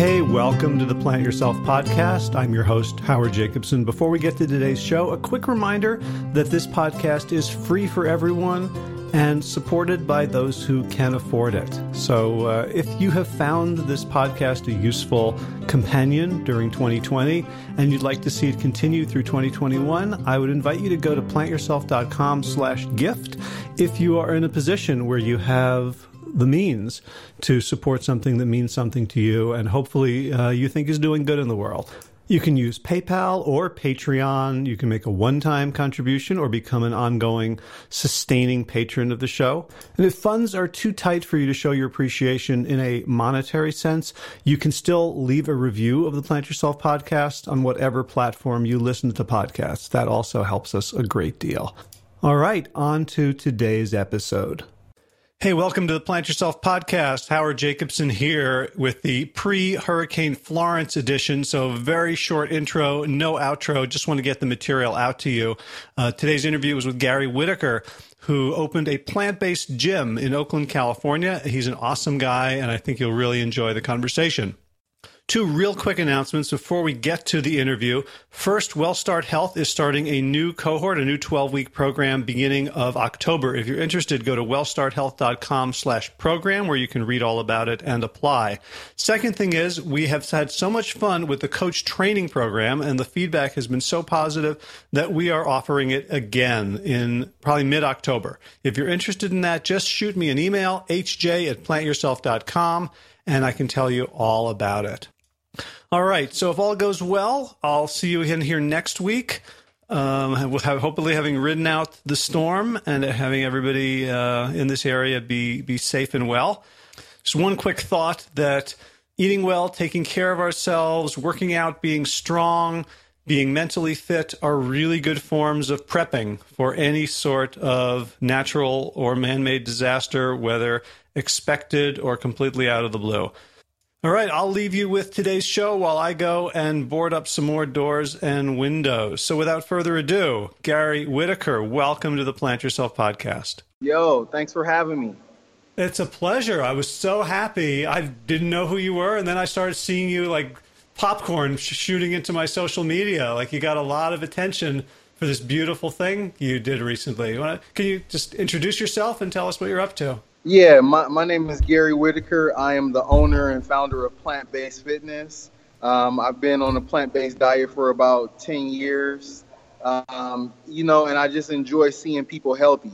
Hey, welcome to the Plant Yourself podcast. I'm your host, Howard Jacobson. Before we get to today's show, a quick reminder that this podcast is free for everyone and supported by those who can afford it. So, uh, if you have found this podcast a useful companion during 2020 and you'd like to see it continue through 2021, I would invite you to go to plantyourself.com slash gift if you are in a position where you have the means to support something that means something to you and hopefully uh, you think is doing good in the world. You can use PayPal or Patreon. You can make a one time contribution or become an ongoing, sustaining patron of the show. And if funds are too tight for you to show your appreciation in a monetary sense, you can still leave a review of the Plant Yourself podcast on whatever platform you listen to podcasts. That also helps us a great deal. All right, on to today's episode. Hey, welcome to the Plant Yourself podcast. Howard Jacobson here with the pre Hurricane Florence edition. So, very short intro, no outro. Just want to get the material out to you. Uh, today's interview was with Gary Whitaker, who opened a plant based gym in Oakland, California. He's an awesome guy, and I think you'll really enjoy the conversation. Two real quick announcements before we get to the interview. First, WellStart Health is starting a new cohort, a new 12-week program beginning of October. If you're interested, go to wellstarthealth.com slash program where you can read all about it and apply. Second thing is we have had so much fun with the coach training program and the feedback has been so positive that we are offering it again in probably mid-October. If you're interested in that, just shoot me an email, hj at plantyourself.com, and I can tell you all about it. All right. So if all goes well, I'll see you in here next week. Um, we'll have, hopefully having ridden out the storm and having everybody uh, in this area be be safe and well. Just one quick thought that eating well, taking care of ourselves, working out, being strong, being mentally fit are really good forms of prepping for any sort of natural or man-made disaster, whether expected or completely out of the blue. All right, I'll leave you with today's show while I go and board up some more doors and windows. So without further ado, Gary Whitaker, welcome to the Plant Yourself podcast. Yo, thanks for having me. It's a pleasure. I was so happy. I didn't know who you were, and then I started seeing you like popcorn sh- shooting into my social media. Like you got a lot of attention for this beautiful thing you did recently. You wanna, can you just introduce yourself and tell us what you're up to? Yeah, my, my name is Gary Whitaker. I am the owner and founder of Plant Based Fitness. Um, I've been on a plant based diet for about 10 years, um, you know, and I just enjoy seeing people healthy,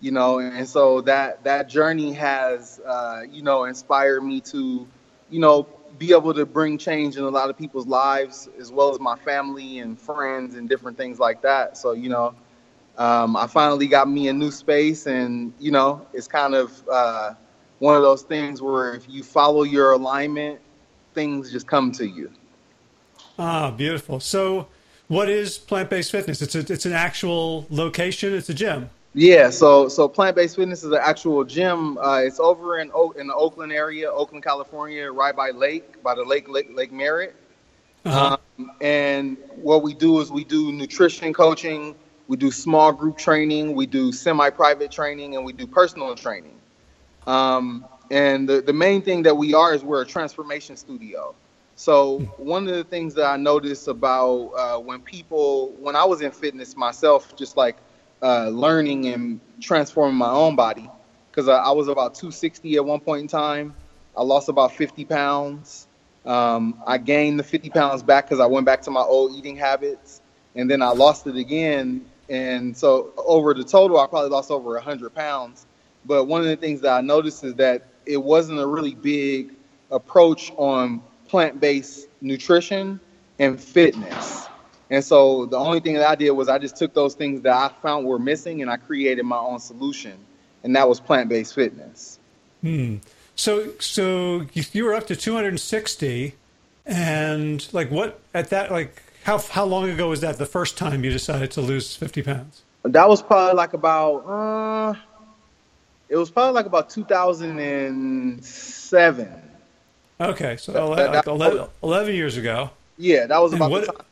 you know, and so that, that journey has, uh, you know, inspired me to, you know, be able to bring change in a lot of people's lives as well as my family and friends and different things like that. So, you know, um, I finally got me a new space, and you know, it's kind of uh, one of those things where if you follow your alignment, things just come to you. Ah, beautiful. So, what is plant based fitness? It's a, it's an actual location. It's a gym. Yeah, so so plant based fitness is an actual gym. Uh, it's over in o- in the Oakland area, Oakland, California, right by Lake, by the Lake Lake, Lake Merritt. Uh-huh. Um, and what we do is we do nutrition coaching we do small group training, we do semi-private training, and we do personal training. Um, and the, the main thing that we are is we're a transformation studio. So one of the things that I noticed about uh, when people, when I was in fitness myself, just like uh, learning and transforming my own body, because I, I, was about 260 at one point in time. I lost about 50 pounds. Um, I gained the 50 pounds back because I went back to my old eating habits, and then I lost it again and so over the total, I probably lost over 100 pounds. But one of the things that I noticed is that it wasn't a really big approach on plant based nutrition and fitness. And so the only thing that I did was I just took those things that I found were missing and I created my own solution. And that was plant based fitness. Hmm. So, so you were up to 260 and like what at that, like how how long ago was that? The first time you decided to lose fifty pounds? That was probably like about. Uh, it was probably like about 2007. Okay, so that, that, like 11, 11, years ago. Yeah, that was about what, the time.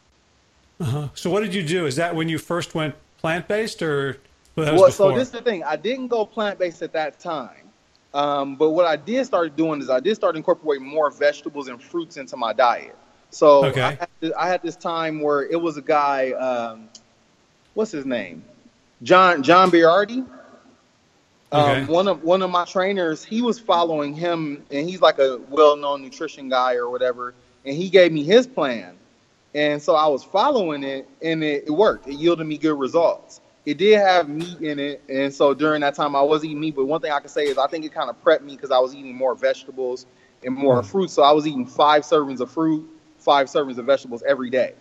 Uh-huh. So what did you do? Is that when you first went plant based, or well, well so this is the thing. I didn't go plant based at that time. Um, but what I did start doing is I did start incorporating more vegetables and fruits into my diet. So Okay. I, had this, I had this time where it was a guy, um, what's his name, John John Berardi. Um, Okay. One of one of my trainers, he was following him, and he's like a well-known nutrition guy or whatever. And he gave me his plan, and so I was following it, and it, it worked. It yielded me good results. It did have meat in it, and so during that time I was eating meat. But one thing I can say is I think it kind of prepped me because I was eating more vegetables and more fruit. So I was eating five servings of fruit, five servings of vegetables every day.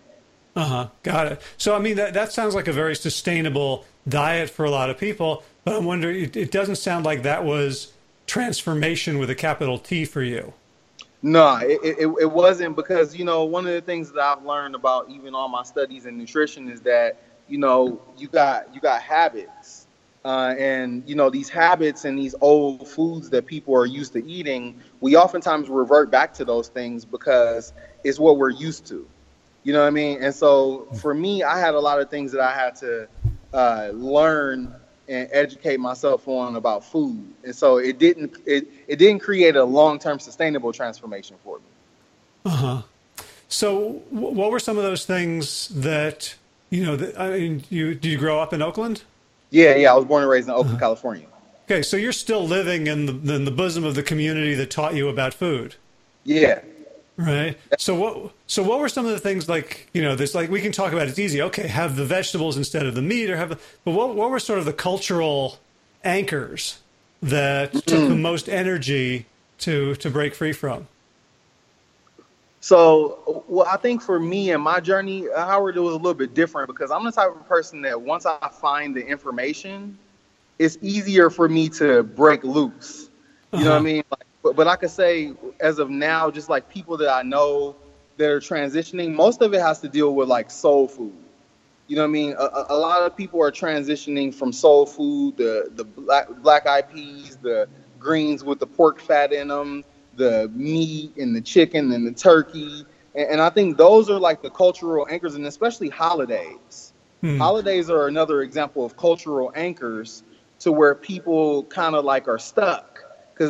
Uh huh. Got it. So, I mean, that, that sounds like a very sustainable diet for a lot of people. But I'm wondering, it, it doesn't sound like that was transformation with a capital T for you. No, it, it, it wasn't because you know one of the things that I've learned about even all my studies in nutrition is that you know you got you got habits, uh, and you know these habits and these old foods that people are used to eating. We oftentimes revert back to those things because it's what we're used to. You know what I mean? And so for me, I had a lot of things that I had to uh, learn and educate myself on about food. And so it didn't it, it didn't create a long term sustainable transformation for me. Uh huh. So, wh- what were some of those things that you know? That, I mean, you did you grow up in Oakland? Yeah, yeah. I was born and raised in Oakland, California. Okay, so you're still living in the in the bosom of the community that taught you about food, Yeah. Right? So what so what were some of the things like you know? This like we can talk about. It's easy. Okay, have the vegetables instead of the meat, or have. The, but what what were sort of the cultural anchors that took the most energy to to break free from? So, well, I think for me and my journey, Howard, it was a little bit different because I'm the type of person that once I find the information, it's easier for me to break loose. You know what I Uh-huh. mean? Like, but, but I could say, as of now, just like people that I know that are transitioning, most of it has to deal with like soul food. You know what I mean? A, a- lot of people are transitioning from soul food, the the black black eyed peas, the greens with the pork fat in them, the meat and the chicken and the turkey, and, and I think those are like the cultural anchors, and especially holidays. Hmm. Holidays are another example of cultural anchors to where people kind of like are stuck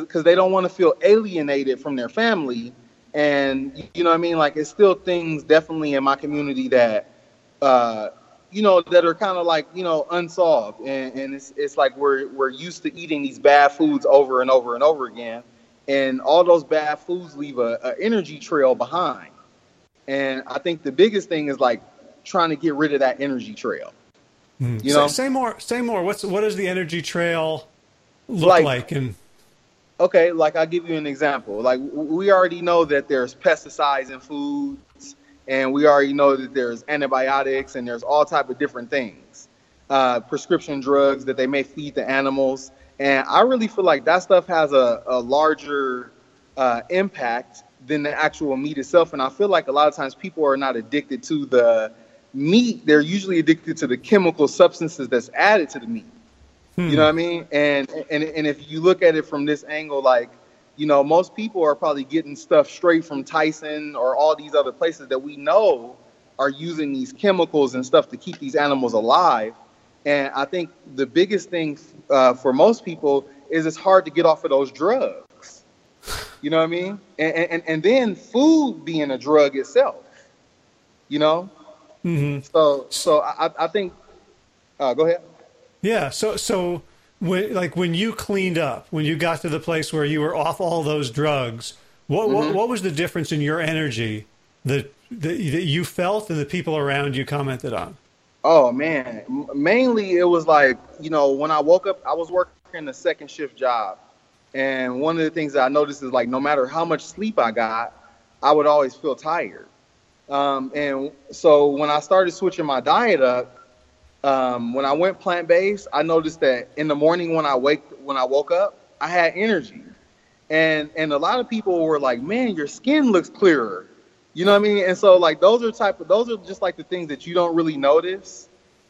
because they don't want to feel alienated from their family, and you know what I mean. Like it's still things definitely in my community that. Uh, you know that are kind of like you know unsolved and, and it's it's like we're we're used to eating these bad foods over and over and over again and all those bad foods leave a, a energy trail behind and i think the biggest thing is like trying to get rid of that energy trail Hmm. You say, know? say more. Say more. What's what does the energy trail look Like- like? And okay like i'll give you an example. Like we already know that there's pesticides in foods and we already know that there's antibiotics and there's all type of different things uh, prescription drugs that they may feed the animals. And i really feel like that stuff has a, a larger uh, impact than the actual meat itself. And i feel like a lot of times people are not addicted to the meat. They're usually addicted to the chemical substances that's added to the meat you know what I mean? And and and if you look at it from this angle, like, you know, most people are probably getting stuff straight from Tyson or all these other places that we know are using these chemicals and stuff to keep these animals alive. And I think the biggest thing uh, for most people is it's hard to get off of those drugs. You know what I mean? And and, and then food being a drug itself. You know? Mhm. So so I, I think. Uh, go ahead. Yeah. So so when like when you cleaned up, when you got to the place where you were off all those drugs, what Mm-hmm. what, what was the difference in your energy that, that you felt and the people around you commented on? Oh man, mainly it was like you know when I woke up, I was working a second shift job, and one of the things that I noticed is like no matter how much sleep I got, I would always feel tired. Um, and so when I started switching my diet up, um, when I went plant based, I noticed that in the morning when I wake when I woke up, I had energy, and and a lot of people were like, "Man, your skin looks clearer." You know what I mean? And so like those are type of those are just like the things that you don't really notice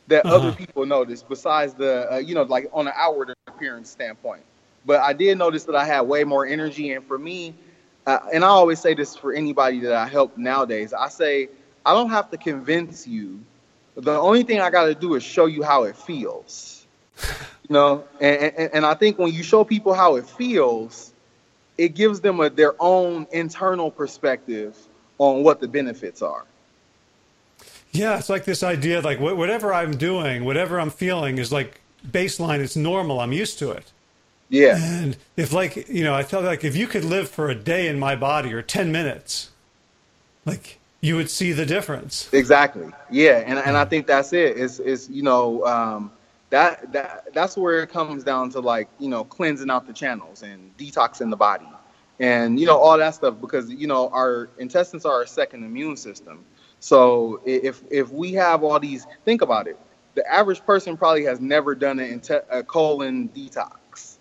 that Uh-huh. other people notice besides the uh, you know like on an outward appearance standpoint. But I did notice that I had way more energy, and for me, uh, and I always say this for anybody that I help nowadays, I say I don't have to convince you. The only thing I got to do is show you how it feels. You know, and, and, and I think when you show people how it feels, it gives them a, their own internal perspective on what the benefits are. Yeah, it's like this idea like whatever I'm doing, whatever I'm feeling is like baseline, it's normal, I'm used to it. Yeah. And if like, you know, I felt like if you could live for a day in my body or 10 minutes, like you would see the difference. Exactly. Yeah, and and I think that's it. it. Is is you know um, that that that's where it comes down to like you know cleansing out the channels and detoxing the body, and you know all that stuff because you know our intestines are our second immune system. So if if we have all these, think about it. The average person probably has never done a colon detox,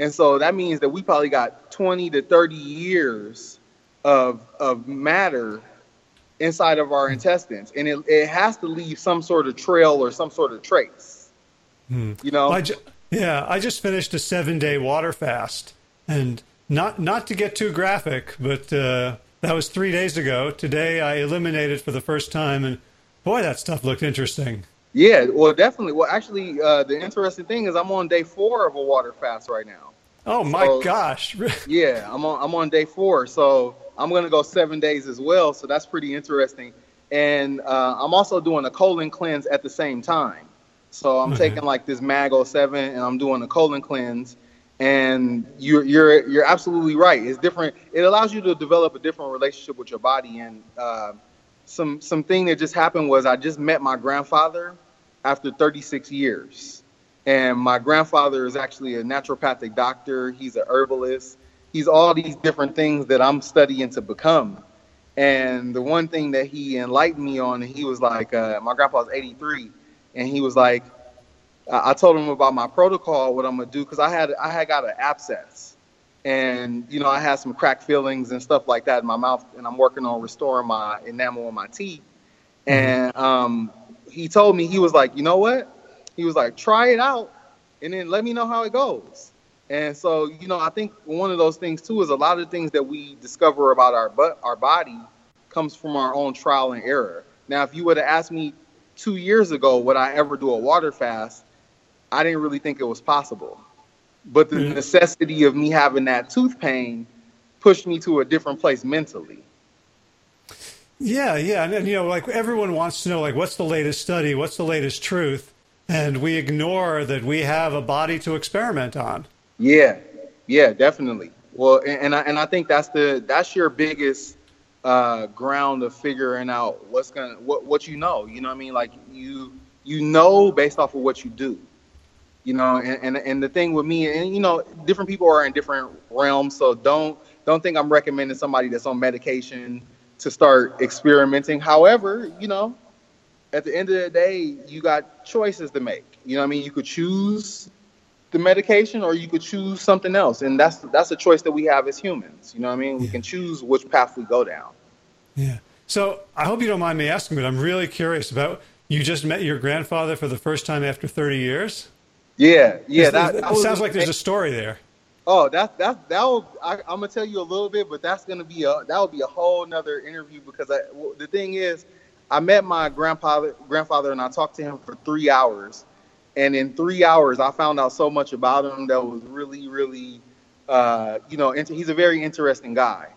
and so that means that we probably got 20 to 30 years of of matter inside of our intestines, and it, it has to leave some sort of trail or some sort of trace. Hmm. You know, I ju- yeah, I just finished a seven day water fast, and not not to get too graphic, but uh, that was three days ago. Today, I eliminated for the first time, and boy, that stuff looked interesting. Yeah, well, definitely. Well, actually, uh, the interesting thing is I'm on day four of a water fast right now. Oh my so, gosh! yeah, I'm on I'm on day four, so I'm going to go seven days as well. So that's pretty interesting. And uh, I'm also doing a colon cleanse at the same time. So I'm mm-hmm. taking like this Mag 07 and I'm doing a colon cleanse. And you're you're you're absolutely right. It's different. It allows you to develop a different relationship with your body. And uh, some thing that just happened was I just met my grandfather after 36 years. And my grandfather is actually a naturopathic doctor. He's a herbalist he's all these different things that I'm studying to become. And the one thing that he enlightened me on, he was like, uh, my grandpa's 83, and he was like, I told him about my protocol, what I'm gonna do, because I had I had got an abscess, and you know I had some crack fillings and stuff like that in my mouth, and I'm working on restoring my enamel on my teeth. Mm-hmm. And um, he told me he was like, you know what? He was like, try it out, and then let me know how it goes. And so, you know, I think one of those things too is a lot of the things that we discover about our but our body comes from our own trial and error. Now, if you would have asked me two years ago would I ever do a water fast, I didn't really think it was possible. But the mm-hmm. necessity of me having that tooth pain pushed me to a different place mentally. Yeah, yeah, and, and you know, like everyone wants to know, like, what's the latest study? What's the latest truth? And we ignore that we have a body to experiment on. Yeah, yeah, definitely. Well, and, and I and I think that's the that's your biggest uh, ground of figuring out what's gonna what what you know. You know what I mean? Like you you know based off of what you do. You know, and, and and the thing with me, and you know, different people are in different realms, so don't don't think I'm recommending somebody that's on medication to start experimenting. However, you know, at the end of the day, you got choices to make. You know what I mean? You could choose the medication or you could choose something else. And that's that's a choice that we have as humans. You know what i mean? We can choose which path we go down. Yeah. So i hope you don't mind me asking but i'm really curious about you just met your grandfather for the first time after 30 years? Yeah yeah that, that sounds like there's a story there. Oh that that that will I, am gonna tell you a little bit but that's gonna be a that will be a whole nother interview because I, well, the thing is i met my grandfather grandfather and i talked to him for three hours and in three hours i found out so much about him that was really really uh, you know he's a very interesting guy.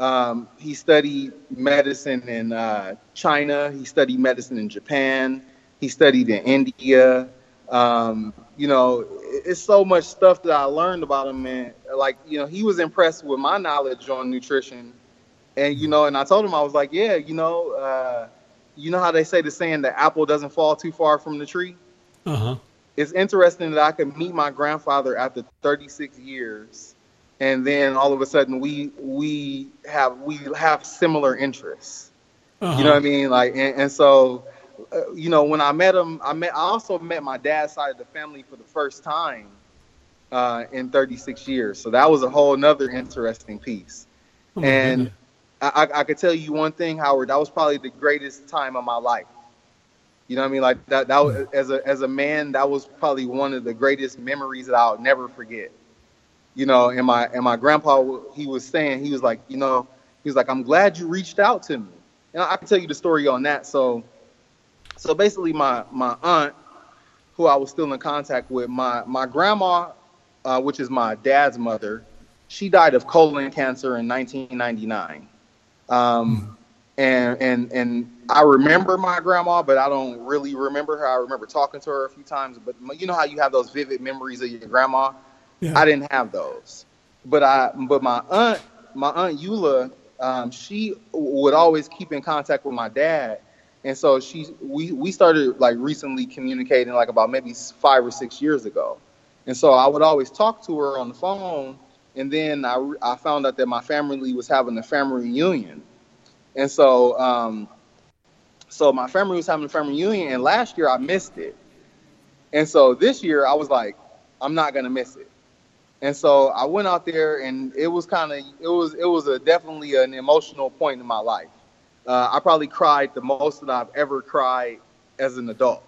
Um, he studied medicine in uh, china. He studied medicine in japan. He studied in india. Um, you know it's so much stuff that i learned about him and like you know he was impressed with my knowledge on nutrition. And you know and i told him i was like yeah you know uh, you know how they say the saying the apple doesn't fall too far from the tree uh-huh. It's interesting that I could meet my grandfather after 36 years, and then all of a sudden we we have we have similar interests. Uh-huh. You know what I mean? Like, and, and so, uh, you know, when I met him, I met I also met my dad's side of the family for the first time uh, in 36 years. So that was a whole another interesting piece. Oh and I, I, could tell you one thing, Howard. That was probably the greatest time of my life. You know what I mean? Like that. That was, as a as a man, that was probably one of the greatest memories that I'll never forget. You know, and my and my grandpa, he was saying, he was like, you know, he was like, I'm glad you reached out to me. And I can tell you the story on that. So, so basically, my my aunt, who I was still in contact with. My my grandma, uh, which is my dad's mother, she died of colon cancer in 1999. Um, and and and I remember my grandma, but I don't really remember her. I remember talking to her a few times, but you know how you have those vivid memories of your grandma. Yeah. I didn't have those, but I but my aunt my aunt Eula, um, she would always keep in contact with my dad, and so she we we started like recently communicating like about maybe five or six years ago, and so I would always talk to her on the phone, and then I I found out that my family was having a family reunion and so, um, so my family was having a family reunion, and last year I missed it. And so this year I was like, I'm not gonna miss it. And so I went out there, and it was kind of, it was, it was a definitely an emotional point in my life. Uh, I probably cried the most that I've ever cried as an adult.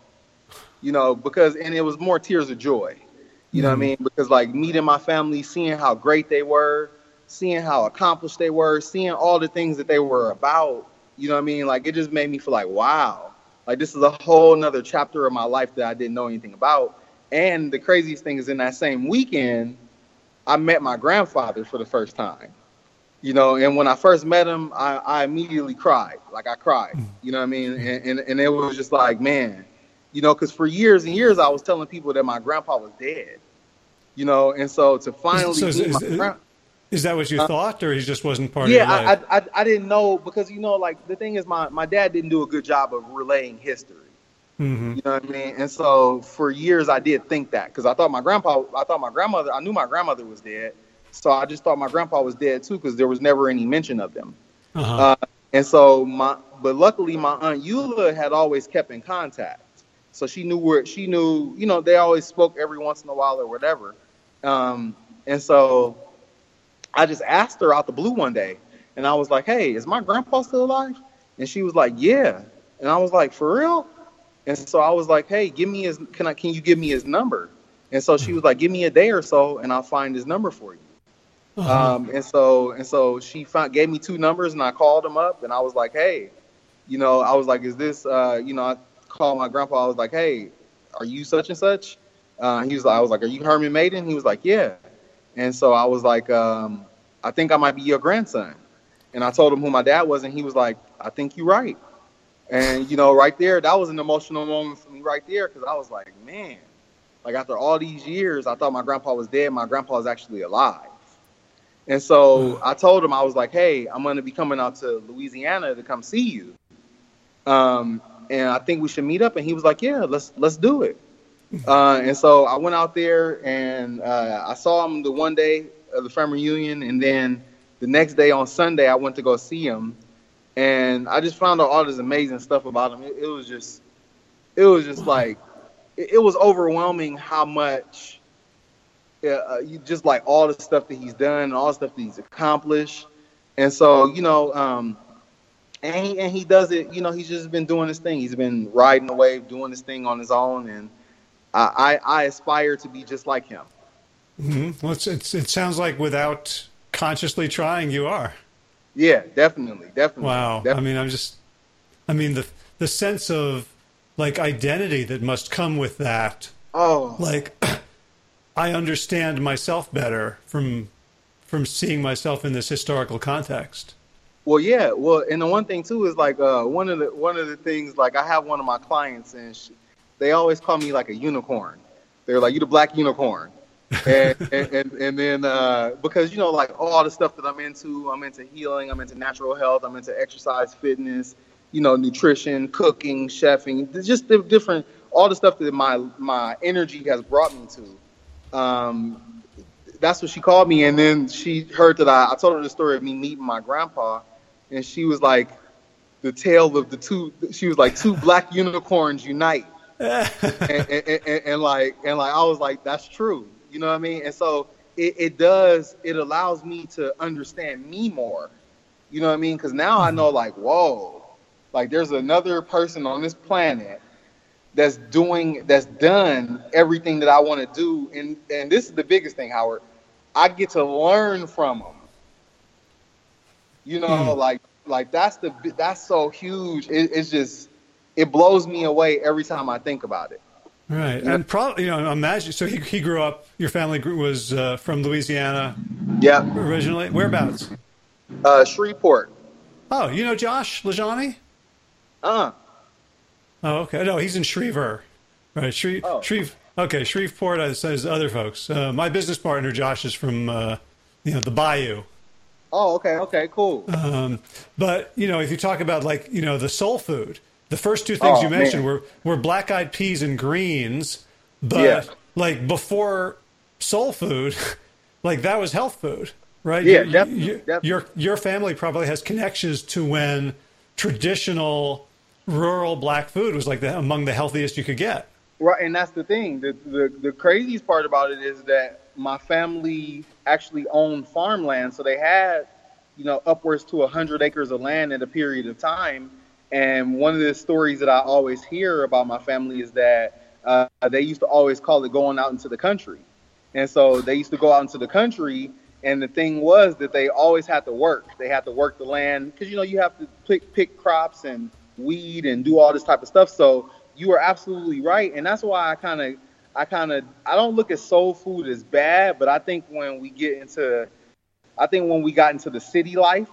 You know, because and it was more tears of joy. You know what I mm-hmm. mean? Because like meeting my family, seeing how great they were, seeing how accomplished they were, seeing all the things that they were about. You know what I mean? Like it just made me feel like, wow, like this is a whole nother chapter of my life that I didn't know anything about. And the craziest thing is in that same weekend, I met my grandfather for the first time. You know, and when I first met him, I, I immediately cried. Like I cried. You know what I mean? And, and, and it was just like, man, you know, because for years and years I was telling people that my grandpa was dead. You know, and so to finally so meet my grandpa is that what you uh, thought, or he just wasn't part yeah, of your life? I, I, I didn't know because you know, like the thing is, my my dad didn't do a good job of relaying history. Mm-hmm. You know what I mean? And so for years, I did think that because I thought my grandpa, I thought my grandmother, I knew my grandmother was dead, so I just thought my grandpa was dead too because there was never any mention of them. Uh-huh. Uh, and so my, but luckily my aunt Eula had always kept in contact, so she knew where she knew. You know, they always spoke every once in a while or whatever. Um, and so I just asked her out the blue one day, and I was like, "Hey, is my grandpa still alive?" And she was like, "Yeah." And I was like, "For real?" And so I was like, "Hey, give me his can I can you give me his number?" And so she was like, "Give me a day or so, and I'll find his number for you." Uh-huh. Um, and so and so she found, gave me two numbers, and I called him up, and I was like, "Hey, you know," I was like, "Is this?" Uh, you know, I called my grandpa. I was like, "Hey, are you such and such?" Uh, he was like, "I was like, are you Herman Maiden?" He was like, "Yeah." And so I was like, um, I think I might be your grandson. And I told him who my dad was, and he was like, I think you're right. And, you know, right there, that was an emotional moment for me right there because I was like, man, like after all these years, I thought my grandpa was dead. My grandpa is actually alive. And so I told him, I was like, hey, I'm going to be coming out to Louisiana to come see you. Um, and I think we should meet up. And he was like, yeah, let's, let's do it. Uh, and so I went out there and uh, I saw him the one day of the family reunion, and then the next day on Sunday I went to go see him, and I just found out all this amazing stuff about him. It, it was just, it was just like, it, it was overwhelming how much, uh, you just like all the stuff that he's done, and all the stuff that he's accomplished, and so you know. Um, and he, and he does it, you know, he's just been doing his thing. He's been riding the wave, doing this thing on his own, and I, I aspire to be just like him. Mm-hmm. Well, it's, it's, it sounds like without consciously trying, you are. Yeah, definitely, definitely. Wow. Definitely. I mean, I'm just, I mean, the the sense of like identity that must come with that. Oh, like I understand myself better from from seeing myself in this historical context. Well, yeah. Well, and the one thing too is like uh, one of the one of the things like I have one of my clients and she, they always call me like a unicorn. They're like, "You the black unicorn." and, and, and, then uh, because you know like all the stuff that I'm into, I'm into healing, I'm into natural health, I'm into exercise, fitness, you know, nutrition, cooking, chefing, just the different all the stuff that my my energy has brought me to. Um, that's what she called me, and then she heard that I, I told her the story of me meeting my grandpa, and she was like, the tale of the two. She was like, two black unicorns unite. And, and, and, and, like and like I was like, that's true. You know what I mean? And so it, it does, it allows me to understand me more. You know what I mean? Because now I know, like, whoa, like there's another person on this planet that's doing, that's done everything that I want to do. And and this is the biggest thing, Howard. I get to learn from them. You know, mm. like like that's the that's so huge. It, it's just it blows me away every time I think about it. Right, and probably you know imagine. So he he grew up. Your family grew, was uh, from Louisiana. Yeah. Originally, whereabouts? Uh, Shreveport. Oh, you know Josh LaJaunie? Uh. Oh, okay. No, he's in Shreveport. Right, Shreve. Oh. Shreve. Okay, Shreveport. I says other folks. Uh, my business partner Josh is from uh, you know the Bayou. Oh, okay, okay, cool. Um, but you know, if you talk about like you know the soul food, the first two things Oh, you mentioned man. were were black eyed peas and greens. But Yeah. like before soul food, like that was health food, right? Yeah, You- definitely, you- definitely. Your your family probably has connections to when traditional rural black food was like the, among the healthiest you could get. Right, and that's the thing. The, the the craziest part about it is that my family actually owned farmland, so they had, you know, upwards to hundred acres of land in a period of time. And one of the stories that I always hear about my family is that uh, they used to always call it going out into the country, and so they used to go out into the country. And the thing was that they always had to work. They had to work the land because you know you have to pick pick crops and weed and do all this type of stuff. So you are absolutely right, and that's why I kind of, I kind of, I don't look at soul food as bad, but I think when we get into, I think when we got into the city life,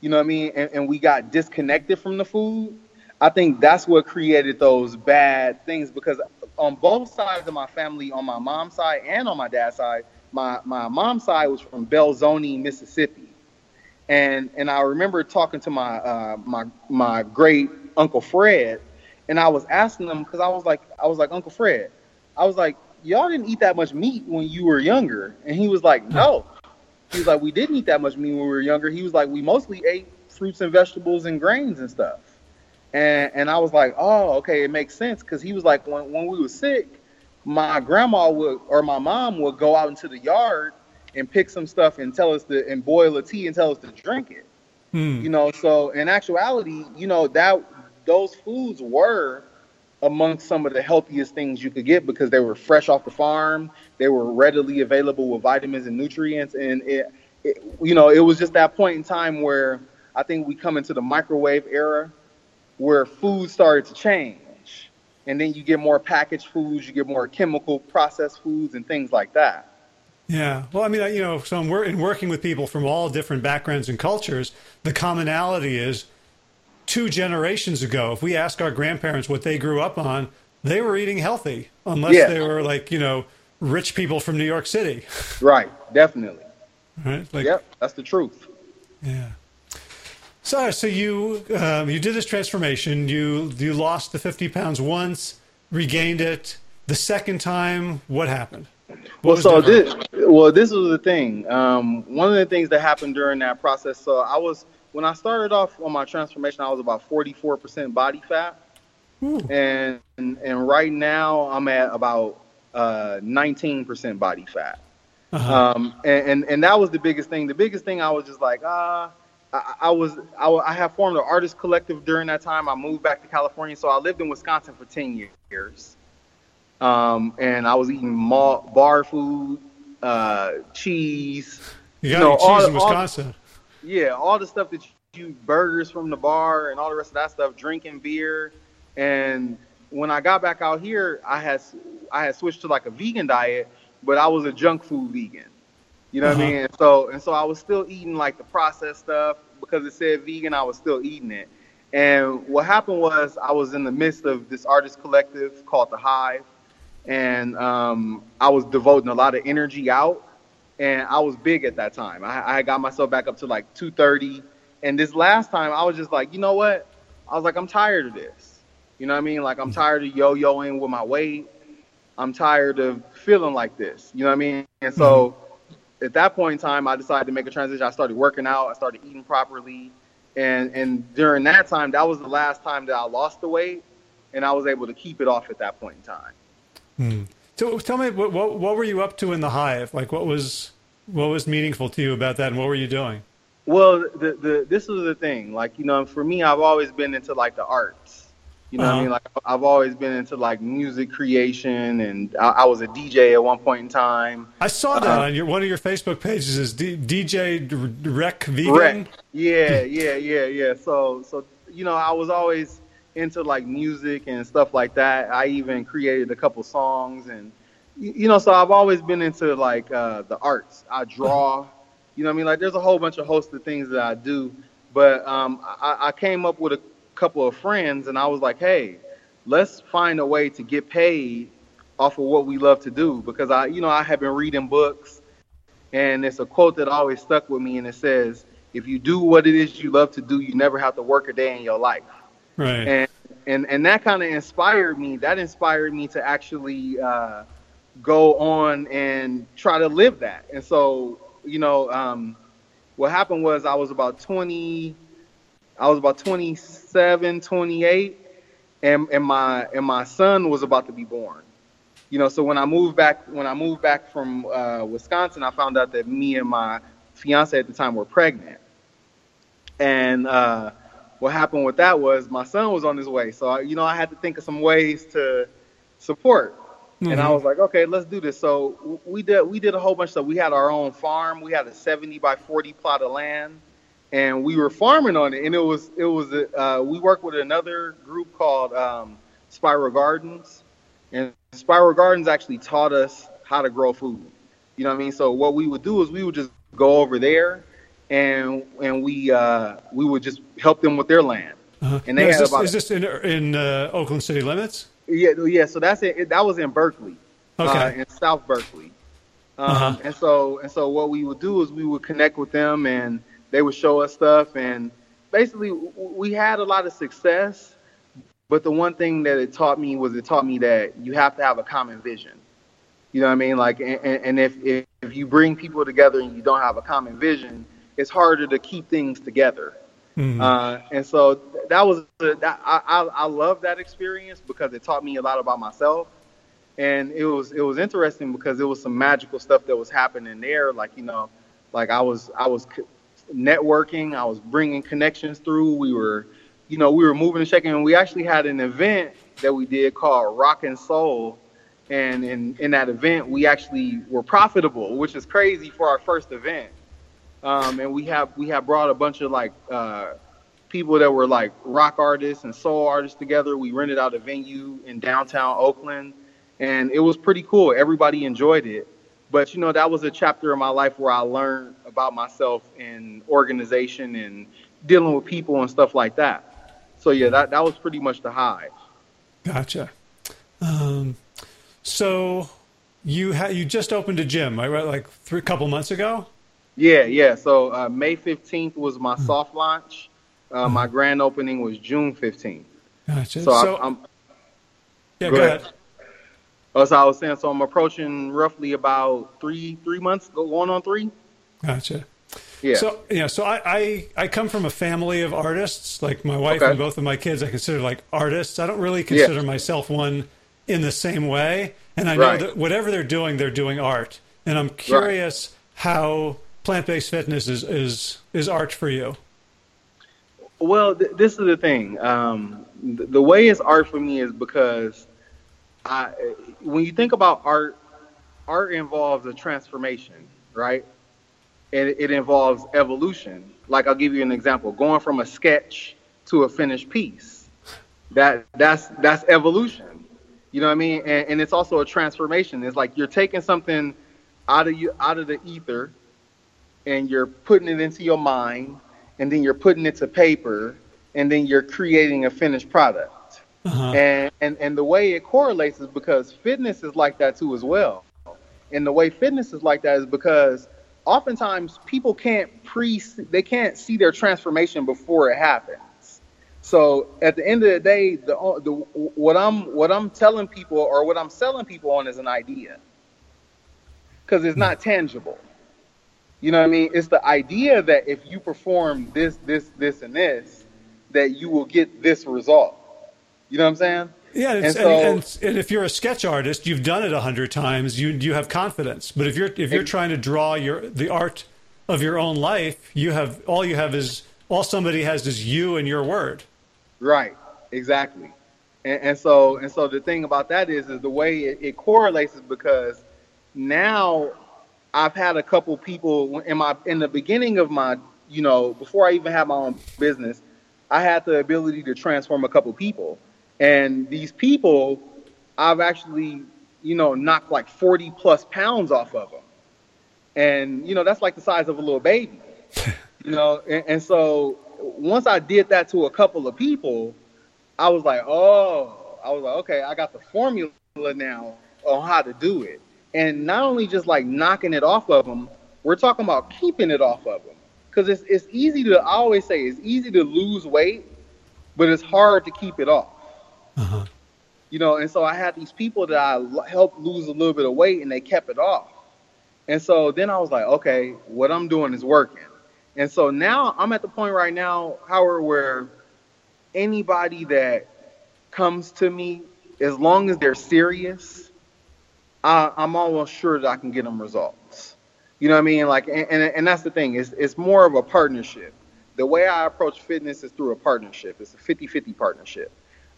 you know what I mean, and, and we got disconnected from the food, I think that's what created those bad things because on both sides of my family, on my mom's side and on my dad's side, my my mom's side was from Belzoni, Mississippi. And and I remember talking to my uh, my my great uncle Fred, and I was asking him because I was like I was like Uncle Fred, I was like y'all didn't eat that much meat when you were younger, and he was like no, he was like we didn't eat that much meat when we were younger. He was like we mostly ate fruits and vegetables and grains and stuff, and and I was like oh okay it makes sense because he was like when when we were sick, my grandma would or my mom would go out into the yard and pick some stuff and tell us to and boil a tea and tell us to drink it. Hmm. You know, so in actuality, you know that those foods were among some of the healthiest things you could get because they were fresh off the farm. They were readily available with vitamins and nutrients, and it, it you know, it was just that point in time where I think we come into the microwave era, where food started to change, and then you get more packaged foods, you get more chemical processed foods, and things like that. Yeah. Well, I mean, you know, so in, wor- in working with people from all different backgrounds and cultures, the commonality is two generations ago, if we ask our grandparents what they grew up on, they were eating healthy, unless Yeah. they were like, you know, rich people from New York City. Right, definitely. Right? Like, Yep, that's the truth. Yeah. So, so you um, you did this transformation. You you lost the fifty pounds once, regained it. The second time, what happened? What Well, so different? this, well, this was the thing. Um, one of the things that happened during that process. So I was when I started off on my transformation, I was about forty four percent body fat, Ooh. and and right now I'm at about uh, nineteen percent body fat. Uh-huh. Um, and, and and that was the biggest thing. The biggest thing I was just like, ah, I, I was I, I have formed an artist collective during that time. I moved back to California, so I lived in Wisconsin for ten years. Um, and I was eating mall, bar food, uh, cheese. you got no, any cheese all- in all- Wisconsin? Yeah, all the stuff that you burgers from the bar and all the rest of that stuff, drinking beer. And when I got back out here, I had I had switched to like a vegan diet, but I was a junk food vegan. You know what Uh-huh. I mean? And so and so I was still eating like the processed stuff because it said vegan. I was still eating it. And what happened was I was in the midst of this artist collective called the Hive, and um, I was devoting a lot of energy out and I was big at that time. I, I got myself back up to like 230. And this last time, I was just like, you know what? I was like, I'm tired of this. You know what I mean? Like, I'm tired of yo-yoing with my weight. I'm tired of feeling like this. You know what I mean? And so, at that point in time, I decided to make a transition. I started working out. I started eating properly. And and during that time, that was the last time that I lost the weight, and I was able to keep it off at that point in time. Hmm. So tell me, what, what what were you up to in the hive? Like, what was what was meaningful to you about that, and what were you doing? Well, the, the this was the thing. Like, you know, for me, I've always been into like the arts. You know what Uh-huh. I mean? Like, I've always been into like music creation, and I, I was a DJ at one point in time. I saw that Uh, on your one of your Facebook pages is D, DJ Rec Vegan. Rec. Yeah, yeah, yeah, yeah. So, so you know, I was always into like music and stuff like that. I even created a couple songs and you know, so I've always been into like uh, the arts. I draw, you know, I mean, like there's a whole bunch of host of things that I do. But um, I, I came up with a couple of friends, and I was like, hey, let's find a way to get paid off of what we love to do because I, you know, I have been reading books, and it's a quote that always stuck with me, and it says, "If you do what it is you love to do, you never have to work a day in your life." Right. And and and that kind of inspired me. That inspired me to actually uh, go on and try to live that. And so, you know, um, what happened was I was about 20, I was about 27, 28, and, and my and my son was about to be born. You know, so when I moved back when I moved back from uh, Wisconsin, I found out that me and my fiance at the time were pregnant. And uh, what happened with that was my son was on his way, so I, you know I had to think of some ways to support. Mm-hmm. And I mm-hmm. was like, okay, let's do this. So we did we did a whole bunch of stuff. We had our own farm. We had a 70 by 40 plot of land, and we were farming on it. And it was it was uh, we worked with another group called um, Spiral Gardens, and Spiral Gardens actually taught us how to grow food. You know what I mean? So what we would do is we would just go over there, and and we uh, we would just help them with their land. Uh-huh. And they now, had is this, about, is this in in uh, Oakland city limits? Yeah, yeah. So that's it. That was in Berkeley, uh, okay, in South Berkeley. Um, uh-huh. And so and so what we would do is we would connect with them, and they would show us stuff, and basically we had a lot of success. But the one thing that it taught me was it taught me that you have to have a common vision. You know what I mean? Like, and, and if, if if you bring people together and you don't have a common vision, it's harder to keep things together. Mm-hmm. Uh, and so that was that, I, I I love that experience because it taught me a lot about myself, and it was it was interesting because it was some magical stuff that was happening there. Like you know, like I was I was networking, I was bringing connections through. We were, you know, we were moving and shaking, and we actually had an event that we did called Rock and Soul. And in, in that event, we actually were profitable, which is crazy for our first event um, and we have we have brought a bunch of like uh, people that were like rock artists and soul artists together. We rented out a venue in downtown Oakland, and it was pretty cool. Everybody enjoyed it. But you know, that was a chapter in my life where I learned about myself and organization and dealing with people and stuff like that. So yeah, that that was pretty much the Hive. Gotcha. Um, so you had you just opened a gym, right? Like three couple months ago. Yeah, yeah. So uh, May 15th was my mm. soft launch. Uh, mm. My grand opening was June 15th. Gotcha. So, so I, am yeah, go, go ahead. ahead. So I was saying, so I'm approaching roughly about three three months, going on three. Gotcha. Yeah. So yeah, so I, I I come from a family of artists. Like my wife okay. and both of my kids, I consider like artists. I don't really consider yeah. myself one in the same way. And I know right. that whatever they're doing, they're doing art. And I'm curious right. how plant-based fitness is is is art for you? Well, th- this is the thing. Um, th- the way it's art for me is because I, when you think about art, art involves a transformation, right? And it, it involves evolution. Like I'll give you an example: going from a sketch to a finished piece. That that's that's evolution. You know what I mean? And, and it's also a transformation. It's like you're taking something out of you out of the ether and you're putting it into your mind and then you're putting it to paper and then you're creating a finished product. Uh-huh. And, and and the way it correlates is because fitness is like that too as well. And the way fitness is like that is because oftentimes people can't pre they can't see their transformation before it happens. So at the end of the day, the, the what I'm what I'm telling people or what I'm selling people on is an idea because it's not tangible. You know what I mean? It's the idea that if you perform this, this, this, and this, that you will get this result. You know what I'm saying? Yeah, and, so, and, and, if you're a sketch artist, you've done it a hundred times. You you have confidence. But if you're if you're trying to draw your the art of your own life, you have all you have is all somebody has is you and your word. Right. Exactly. And, and so and so the thing about that is is the way it, it correlates is because now I've had a couple people in my in the beginning of my you know before I even had my own business, I had the ability to transform a couple people, and these people, I've actually, you know, knocked like 40 plus pounds off of them, and you know that's like the size of a little baby, you know, and, and so once I did that to a couple of people, I was like, oh, I was like, okay, I got the formula now on how to do it, and not only just like knocking it off of them, we're talking about keeping it off of them because it's it's easy to I always say it's easy to lose weight, but it's hard to keep it off. Uh-huh. You know, and so I had these people that I helped lose a little bit of weight, and they kept it off. And so then I was like, okay, what I'm doing is working. And so now I'm at the point right now, Howard, where anybody that comes to me, as long as they're serious, I, I'm almost sure that I can get them results. You know what I mean? Like, and, and, and that's the thing. It's, it's more of a partnership. The way I approach fitness is through a partnership. It's a 50-50 partnership.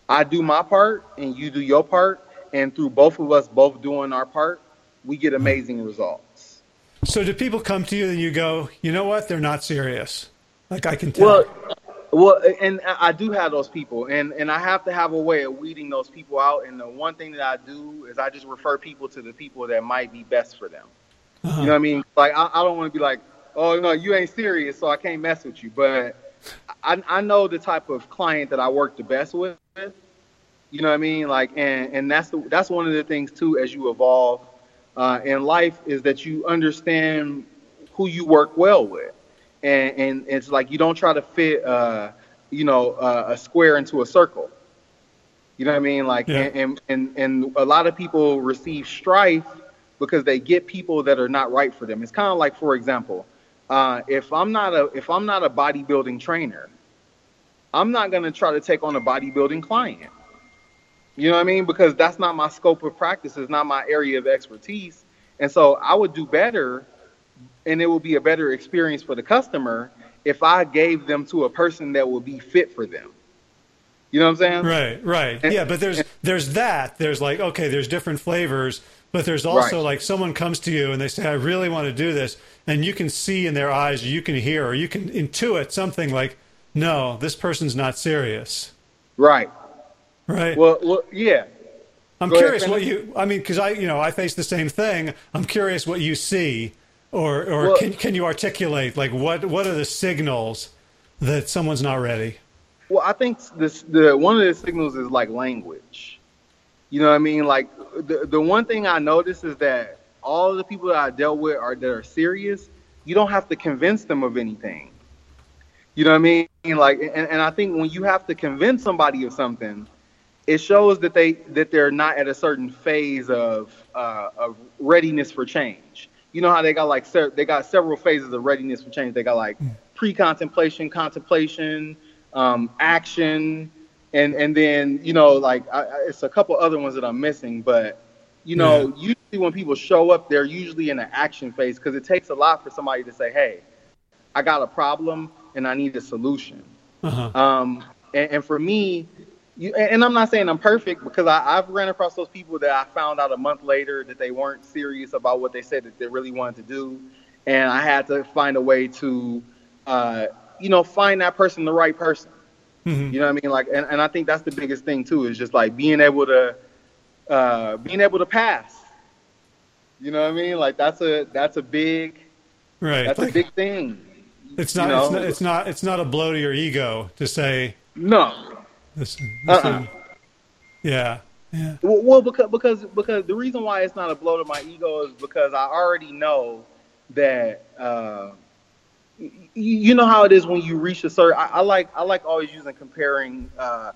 I do my part and you do your part. And through both of us both doing our part, we get amazing results. So do people come to you and you go, you know what? They're not serious. Like I can tell. Well, well, and I do have those people, and and I have to have a way of weeding those people out. And the one thing that I do is I just refer people to the people that might be best for them. Uh-huh. You know what I mean? Like I, I don't want to be like, oh no, you ain't serious, so I can't mess with you. But I, I know the type of client that I work the best with. You know what I mean? Like, and and that's the that's one of the things too as you evolve uh, in life is that you understand who you work well with, and and it's like you don't try to fit, uh, you know, uh, a square into a circle. You know what I mean? Like, yeah. and, and and a lot of people receive strife because they get people that are not right for them. It's kind of like, for example, uh, if I'm not a if I'm not a bodybuilding trainer, I'm not going to try to take on a bodybuilding client. You know what I mean? Because that's not my scope of practice. It's not my area of expertise. And so I would do better, and it would be a better experience for the customer if I gave them to a person that would be fit for them. You know what I'm saying? Right, right. And, yeah, but there's and, there's that. There's like okay, there's different flavors but there's also right. like someone comes to you and they say, I really want to do this. And you can see in their eyes, you can hear, or you can intuit something like, no, this person's not serious. Right. Right. Well, well yeah. I'm Go curious ahead, what you, I mean, because I, you know, I face the same thing. I'm curious what you see, or, or well, can, can you articulate, like, what, what are the signals that someone's not ready? Well, I think this, the, one of the signals is like language. You know what I mean? Like the the one thing I notice is that all the people that I dealt with are that are serious. You don't have to convince them of anything. You know what I mean? Like, and, and I think when you have to convince somebody of something, it shows that they that they're not at a certain phase of uh, of readiness for change. You know how they got like they got several phases of readiness for change. They got like hmm. pre-contemplation, contemplation, um, action, and and then you know like I, it's a couple other ones that I'm missing, but you know yeah. usually when people show up, they're usually in an action phase because it takes a lot for somebody to say, hey, I got a problem and I need a solution. Uh-huh. Um, and, and, for me, you, and I'm not saying I'm perfect because I, I've ran across those people that I found out a month later that they weren't serious about what they said that they really wanted to do, and I had to find a way to, uh, you know, find that person the right person. Mm-hmm. You know what I mean? Like, and, and I think that's the biggest thing too is just like being able to, uh, being able to pass. You know what I mean? Like that's a that's a big, right? That's like, a big thing. It's not, it's not. It's not. It's not a blow to your ego to say no. This, this uh-uh. yeah. Yeah. Well, well, because because because the reason why it's not a blow to my ego is because I already know that uh, you know how it is when you reach a certain. I, I like I like always using comparing uh,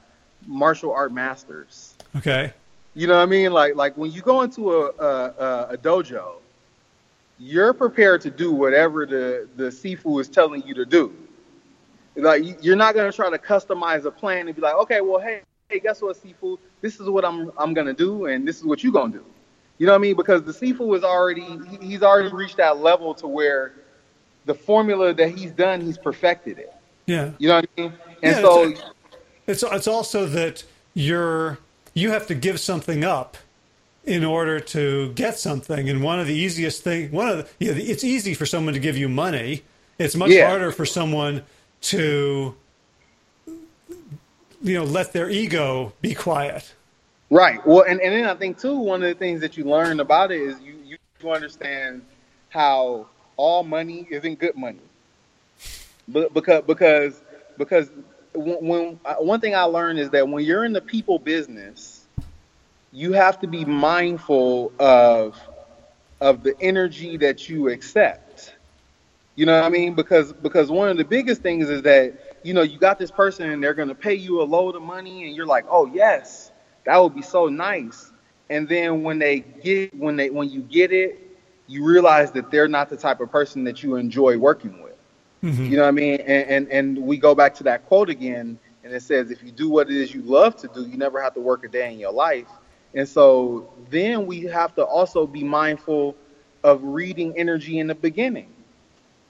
martial art masters. Okay. You know what I mean? Like like when you go into a a, a dojo, you're prepared to do whatever the the sifu is telling you to do. Like you're not gonna try to customize a plan and be like, okay, well, hey, hey, guess what, sifu? This is what I'm I'm gonna do, and this is what you're gonna do. You know what I mean? Because the sifu is already he's already reached that level to where the formula that he's done, he's perfected it. Yeah. You know what I mean? And yeah, so it's, it's it's also that you're you have to give something up in order to get something. And one of the easiest thing, one of the, yeah, it's easy for someone to give you money. It's much yeah. harder for someone to you know let their ego be quiet. Right. Well, and, and then I think too, one of the things that you learn about it is you you understand how all money isn't good money. But because because because when, one thing I learned is that when you're in the people business, you have to be mindful of of the energy that you accept. You know what I mean? Because because one of the biggest things is that you know you got this person and they're to pay you a load of money and you're like, "Oh, yes. That would be so nice." And then when they get when they when you get it, you realize that they're not the type of person that you enjoy working with. Mm-hmm. You know what I mean? And, and and we go back to that quote again, and it says, "If you do what it is you love to do, you never have to work a day in your life." And so then we have to also be mindful of reading energy in the beginning.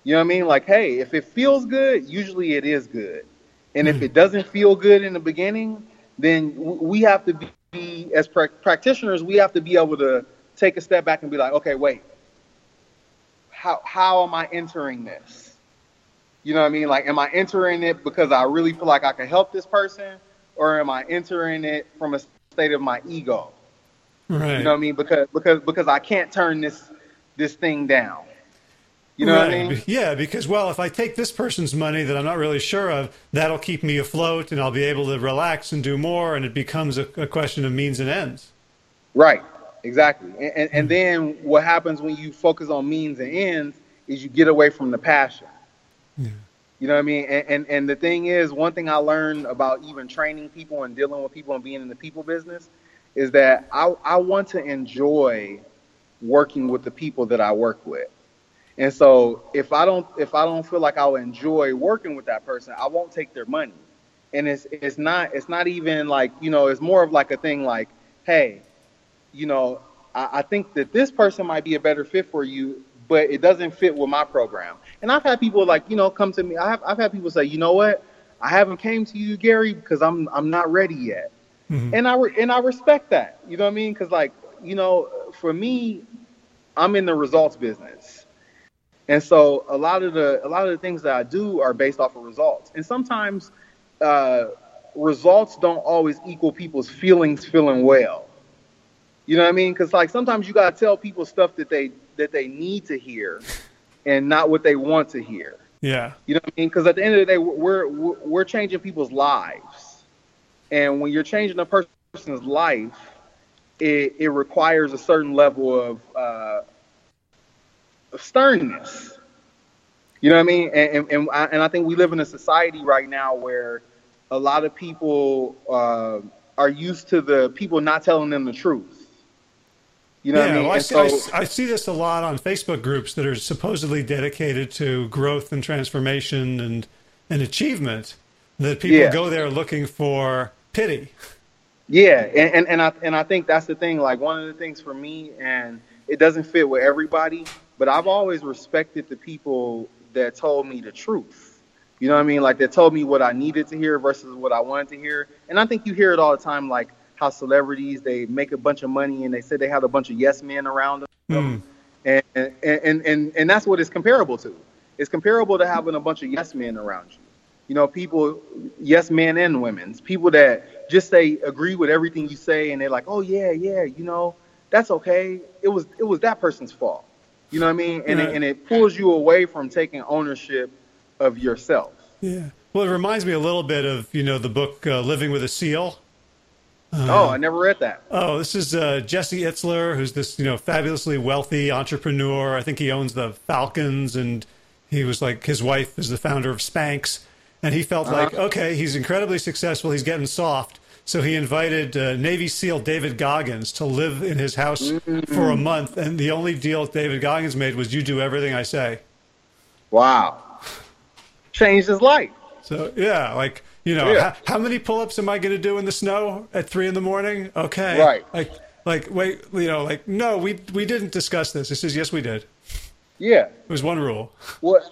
You know what I mean? Like, hey, if it feels good, usually it is good. And if mm-hmm. it doesn't feel good in the beginning, then we have to be, as pra- practitioners, we have to be able to take a step back and be like, okay, wait, how how am I entering this? You know what I mean? Like, am I entering it because I really feel like I can help this person, or am I entering it from a state of my ego? Right. You know what I mean? Because because because I can't turn this this thing down. You know right. what I mean? Yeah, because well, if I take this person's money that I'm not really sure of, that'll keep me afloat, and I'll be able to relax and do more, and it becomes a, a question of means and ends. Right. Exactly. And, and, and hmm. then what happens when you focus on means and ends is you get away from the passion. Yeah. You know what I mean? And, and, and the thing is, one thing I learned about even training people and dealing with people and being in the people business is that I, I want to enjoy working with the people that I work with. And so if I don't if I don't feel like I'll enjoy working with that person, I won't take their money. And it's it's not it's not even like, you know, it's more of like a thing like, hey, you know, I, I think that this person might be a better fit for you, but it doesn't fit with my program. And I've had people like, you know, come to me. I have, I've had people say, you know what? I haven't came to you, Gary, because I'm I'm not ready yet. Mm-hmm. And I re- and I respect that. You know what I mean? Because like, you know, for me, I'm in the results business. And so a lot of the a lot of the things that I do are based off of results. And sometimes uh, results don't always equal people's feelings feeling well. You know what I mean? Because like sometimes you gotta tell people stuff that they that they need to hear, and not what they want to hear. Yeah. You know what I mean? Because at the end of the day, we're we're changing people's lives, and when you're changing a person's life, it it requires a certain level of uh, of sternness. You know what I mean? And and and I, and I think we live in a society right now where a lot of people uh, are used to the people not telling them the truth. You know yeah, I, mean? well, I, see, so, I, I, see, this a lot on Facebook groups that are supposedly dedicated to growth and transformation and, and achievement. That people yeah. go there looking for pity. Yeah, and, and, and I and I think that's the thing. Like one of the things for me, and it doesn't fit with everybody, but I've always respected the people that told me the truth. You know what I mean? Like they told me what I needed to hear versus what I wanted to hear. And I think you hear it all the time. Like how celebrities they make a bunch of money and they say they have a bunch of yes men around them, mm. and, and, and and and that's what it's comparable to. It's comparable to having a bunch of yes men around you. You know, people, yes men and women's, people that just say agree with everything you say, and they're like, oh yeah, yeah, you know, that's okay. It was it was that person's fault. You know what I mean? And yeah. it, and it pulls you away from taking ownership of yourself. Yeah. Well, it reminds me a little bit of you know the book uh, Living with a Seal uh, oh, I never read that. Oh, this is uh, Jesse Itzler, who's this you know fabulously wealthy entrepreneur. I think he owns the Falcons, and he was like his wife is the founder of Spanx, and he felt uh-huh. like okay, he's incredibly successful. He's getting soft, so he invited uh, Navy SEAL David Goggins to live in his house mm-hmm. for a month, and the only deal David Goggins made was you do everything I say. Wow, changed his life. So yeah, like you know, yeah. how, how, many pull-ups am I going to do in the snow at three in the morning? Okay, right. Like, like, wait, you know, like, no, we we didn't discuss this. He says, yes, we did. Yeah, it was one rule. Well,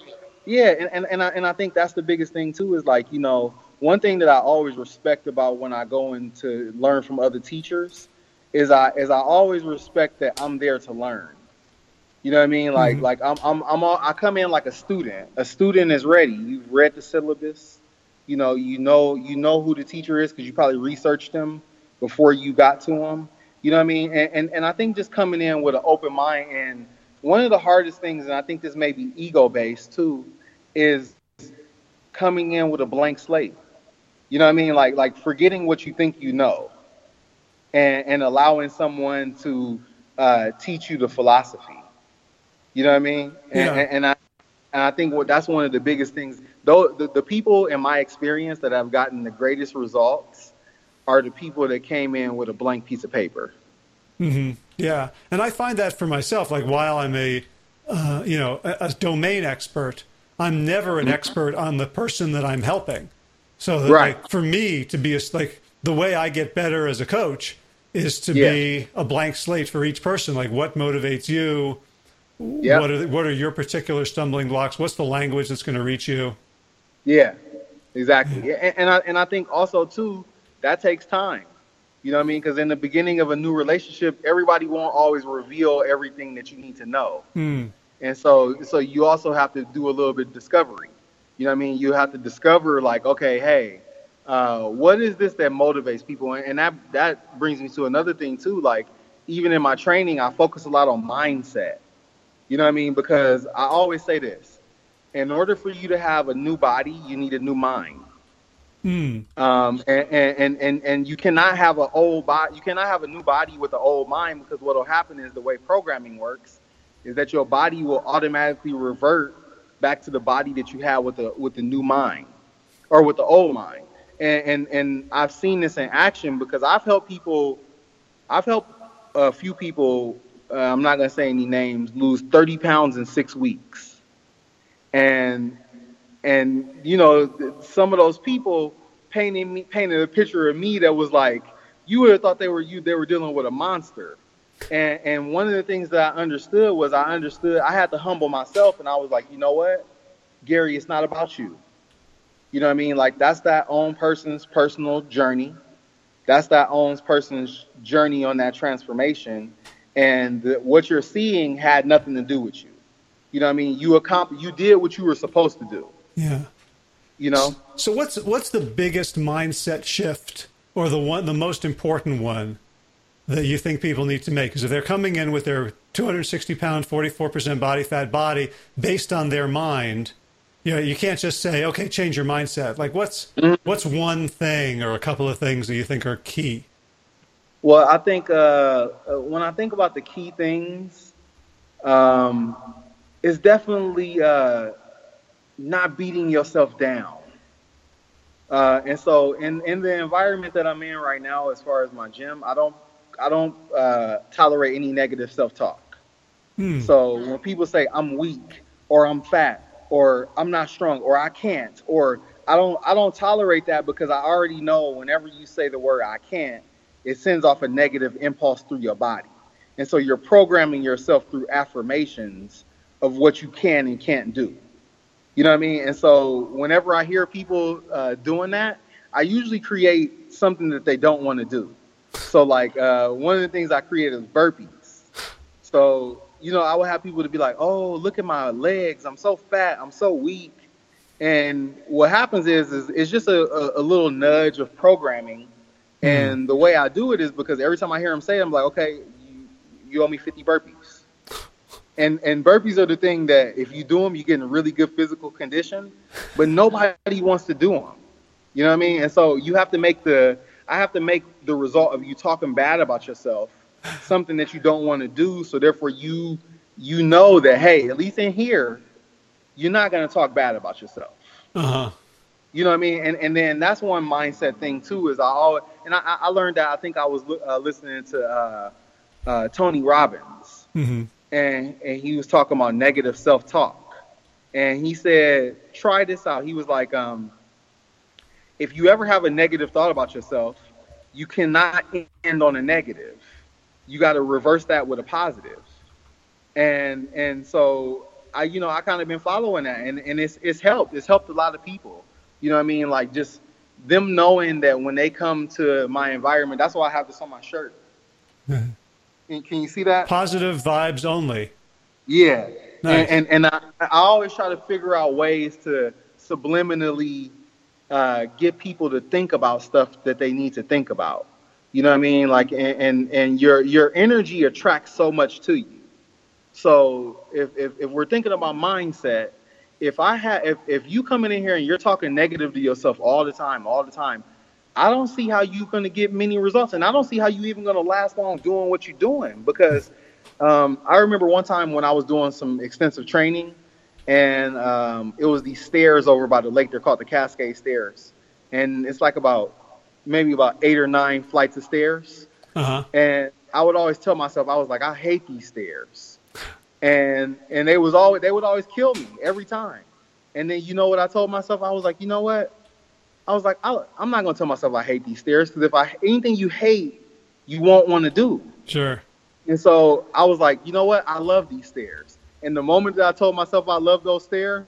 yeah, and and and I, and I think that's the biggest thing too. Is like, you know, one thing that I always respect about when I go in to learn from other teachers is I is I always respect that I'm there to learn. You know what I mean? Like mm-hmm. like I'm I'm I'm all, I come in like a student. A student is ready. You've read the syllabus You know, you know, you know who the teacher is because you probably researched them before you got to them. You know what I mean? And, and and I think just coming in with an open mind and one of the hardest things, and I think this may be ego based too, is coming in with a blank slate. You know what I mean? Like like forgetting what you think you know, and and allowing someone to uh, teach you the philosophy. You know what I mean? And, Yeah. and, and I and I think what that's one of the biggest things. Though the, the people in my experience that have gotten the greatest results are the people that came in with a blank piece of paper. Mm-hmm. Yeah, and I find that for myself. Like while I'm a, uh, you know, a, a domain expert, I'm never an expert on the person that I'm helping. So that, Right. like, for me to be a, like the way I get better as a coach is to Yeah. be a blank slate for each person. Like what motivates you? Yeah. What are what are your particular stumbling blocks? What's the language that's going to reach you? Yeah, exactly. Yeah, And, and I and I think also too that takes time. You know what I mean? Because in the beginning of a new relationship, everybody won't always reveal everything that you need to know. Hmm. And so so you also have to do a little bit of discovery. You know what I mean? You have to discover like, okay, hey, uh, what is this that motivates people? And, and that that brings me to another thing too. Like even in my training, I focus a lot on mindset. You know what I mean? Because I always say this: in order for you to have a new body, you need a new mind. Hmm. Um, and, and, and, and you cannot have an old body, you cannot have a new body with an old mind because what will happen is the way programming works is that your body will automatically revert back to the body that you had with the with the new mind or with the old mind. And and, and I've seen this in action because I've helped people, I've helped a few people. Uh, I'm not gonna say any names. Lose 30 pounds in six weeks, and and you know some of those people painted me painted a picture of me that was like you would have thought they were you they were dealing with a monster. And and one of the things that i understood was i understood i had to humble myself and i was like you know what? Gary it's not about you. You know what i mean? Like that's that own person's personal journey. That's that own person's journey on that transformation and the, what you're seeing had nothing to do with you you know what i mean you accomplished you did what you were supposed to do Yeah. you know So what's what's the biggest mindset shift or the one the most important one that you think people need to make? Because if they're coming in with their 260 pound, 44 percent body fat body based on their mind, you know, you can't just say, okay, change your mindset. Like what's mm-hmm. what's one thing or a couple of things that you think are key? Well, I think uh, uh, when I think about the key things, um, it's definitely uh, not beating yourself down. Uh, and so, in, in the environment that I'm in right now, as far as my gym, I don't I don't uh, tolerate any negative self-talk. Hmm. So when people say I'm weak or I'm fat or I'm not strong or I can't or I don't I don't tolerate that because I already know whenever you say the word I can't, it sends off a negative impulse through your body. And so you're programming yourself through affirmations of what you can and can't do. You know what I mean? And so whenever I hear people uh, doing that, I usually create something that they don't want to do. So like uh, one of the things I created is burpees. So you know I would have people to be like, "Oh, look at my legs! I'm so fat! I'm so weak." And what happens is, is it's just a, a, a little nudge of programming. And the way I do it is because every time I hear him say, it, I'm like, "Okay, you, you owe me 50 burpees." And and burpees are the thing that if you do them, you get in really good physical condition. But nobody wants to do them. You know what I mean? And so you have to make the I have to make the result of you talking bad about yourself something that you don't want to do. So therefore you you know that hey, at least in here, you're not gonna talk bad about yourself. Uh-huh. You know what I mean? And and then that's one mindset thing too. Is I always and I, I learned that I think I was uh, listening to uh, uh, Tony Robbins hmm and and he was talking about negative self talk, and he said try this out. He was like, um, if you ever have a negative thought about yourself, you cannot end on a negative. You got to reverse that with a positive. And and so I you know I kind of been following that, and and it's it's helped. It's helped a lot of people. You know what I mean? Like just them knowing that when they come to my environment, that's why I have this on my shirt. And can you see that? Positive vibes only. Yeah. Nice. And, and and I, I always try to figure out ways to subliminally uh, get people to think about stuff that they need to think about. You know what I mean? Like, and and, and your your energy attracts so much to you. So if, if if we're thinking about mindset, if I have if if you coming in here and you're talking negative to yourself all the time, all the time, I don't see how you're going to get many results, and I don't see how you even going to last long doing what you're doing. Because um, I remember one time when I was doing some extensive training, and um, it was these stairs over by the lake. They're called the Cascade Stairs, and it's like about maybe about eight or nine flights of stairs. Uh-huh. And I would always tell myself, I was like, I hate these stairs, and and they was always they would always kill me every time. And then you know what I told myself? I was like, you know what? I was like, I, am not gonna tell myself I hate these stairs because if I anything you hate, you won't want to do. Sure. And so I was like, you know what? I love these stairs. And the moment that I told myself I love those stairs,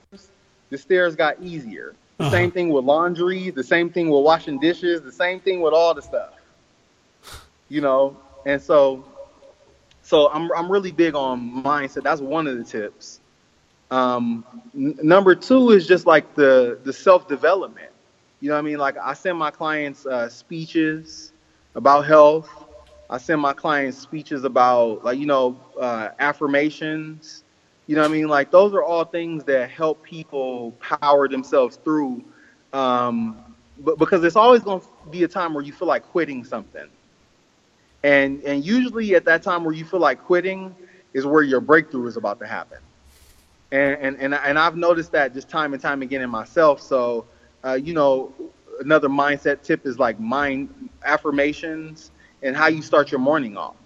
the stairs got easier. The Uh-huh. same thing with laundry, the same thing with washing dishes, the same thing with all the stuff. You know, and so so I'm I'm really big on mindset. That's one of the tips. Um, n- number two is just like the the self development. You know what I mean? Like I send my clients uh, speeches about health. I send my clients speeches about like you know uh, affirmations. You know what I mean? Like those are all things that help people power themselves through. Um, but because it's always going to be a time where you feel like quitting something, and and usually at that time where you feel like quitting is where your breakthrough is about to happen. And and and, and I've noticed that just time and time again in myself. So uh, you know, another mindset tip is like mind affirmations and how you start your morning off.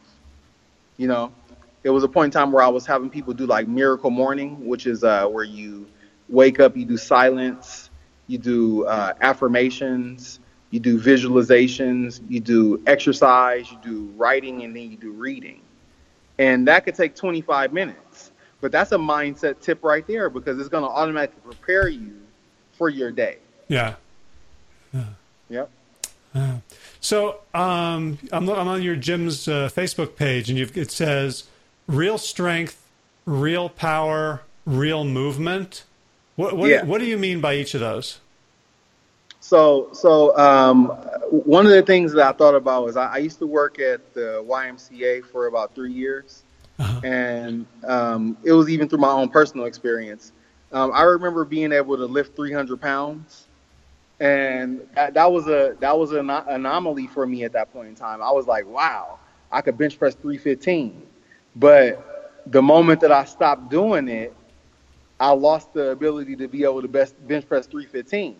You know, it was a point in time where I was having people do like miracle morning, which is uh, where you wake up, you do silence, you do uh, affirmations, you do visualizations, you do exercise, you do writing, and then you do reading. And that could take 25 minutes. But that's a mindset tip right there because it's going to automatically prepare you for your day. Yeah. yeah. Yep. So um, I'm, I'm on your gym's uh, Facebook page, and you've, it says real strength, real power, real movement. What what, Yeah. what do you mean by each of those? So, so um, one of the things that I thought about was I, I used to work at the YMCA for about three years, Uh-huh. and um, it was even through my own personal experience. Um, I remember being able to lift 300 pounds, and that, that was a that was an anomaly for me at that point in time. I was like, wow, I could bench press 315, but the moment that I stopped doing it, I lost the ability to be able to best bench press 315.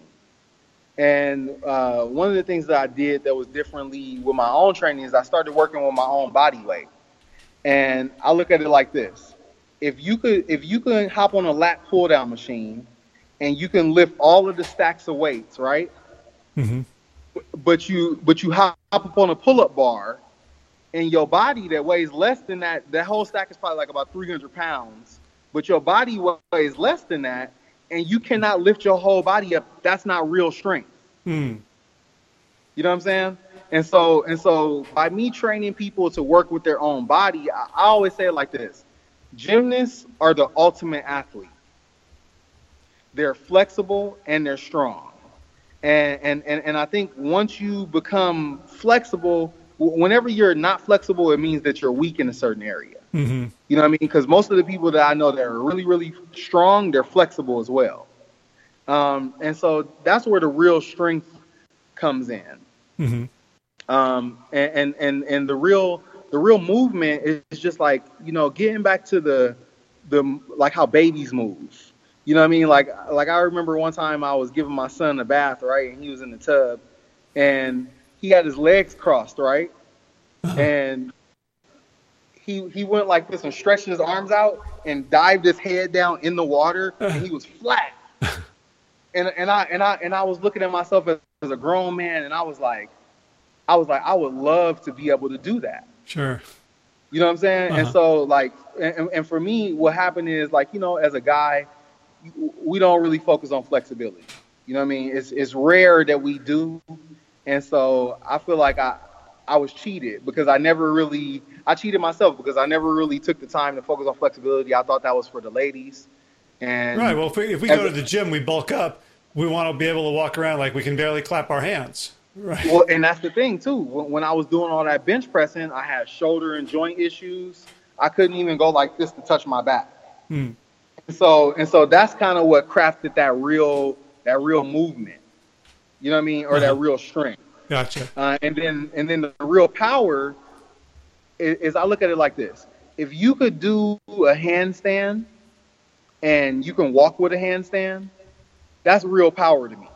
And uh, one of the things that I did that was differently with my own training is I started working with my own body weight. And I look at it like this: if you could, if you could hop on a lat pull down machine, and you can lift all of the stacks of weights, right? hmm But you, but you hop up on a pull up bar, and your body that weighs less than that, that whole stack is probably like about 300 pounds. But your body weighs less than that, and you cannot lift your whole body up. That's not real strength. Mm. You know what I'm saying? And so and so by me training people to work with their own body, I, I always say it like this. Gymnasts are the ultimate athlete. They're flexible and they're strong. And and and, and I think once you become flexible, whenever you're not flexible, it means that you're weak in a certain area. hmm You know what I mean? Because most of the people that I know that are really, really strong, they're flexible as well. Um, and so that's where the real strength comes in. hmm Um, and, and, and, and the real the real movement is just like, you know, getting back to the the like how babies move. You know what I mean? Like like I remember one time I was giving my son a bath, right? And he was in the tub and he had his legs crossed, right? And he he went like this and stretched his arms out and dived his head down in the water and he was flat. And and I and I and I was looking at myself as, as a grown man and I was like I was like I would love to be able to do that. Sure. You know what I'm saying? And Uh-huh. so like, and, and for me, what happened is like, you know, as a guy, we don't really focus on flexibility. You know what I mean? It's it's rare that we do, and so I feel like I I was cheated because I never really I cheated myself because I never really took the time to focus on flexibility. I thought that was for the ladies, and Right. Well, if we, if we go to the gym, we bulk up. we want to be able to walk around like we can barely clap our hands. Right. Well, and that's the thing too. When, when I was doing all that bench pressing, I had shoulder and joint issues. I couldn't even go like this to touch my back. Hmm. And so and so that's kind of what crafted that real that real movement. You know what I mean, or Uh-huh. that real strength. Gotcha. Uh, and then and then the real power is, is I look at it like this: if you could do a handstand and you can walk with a handstand, that's real power to me.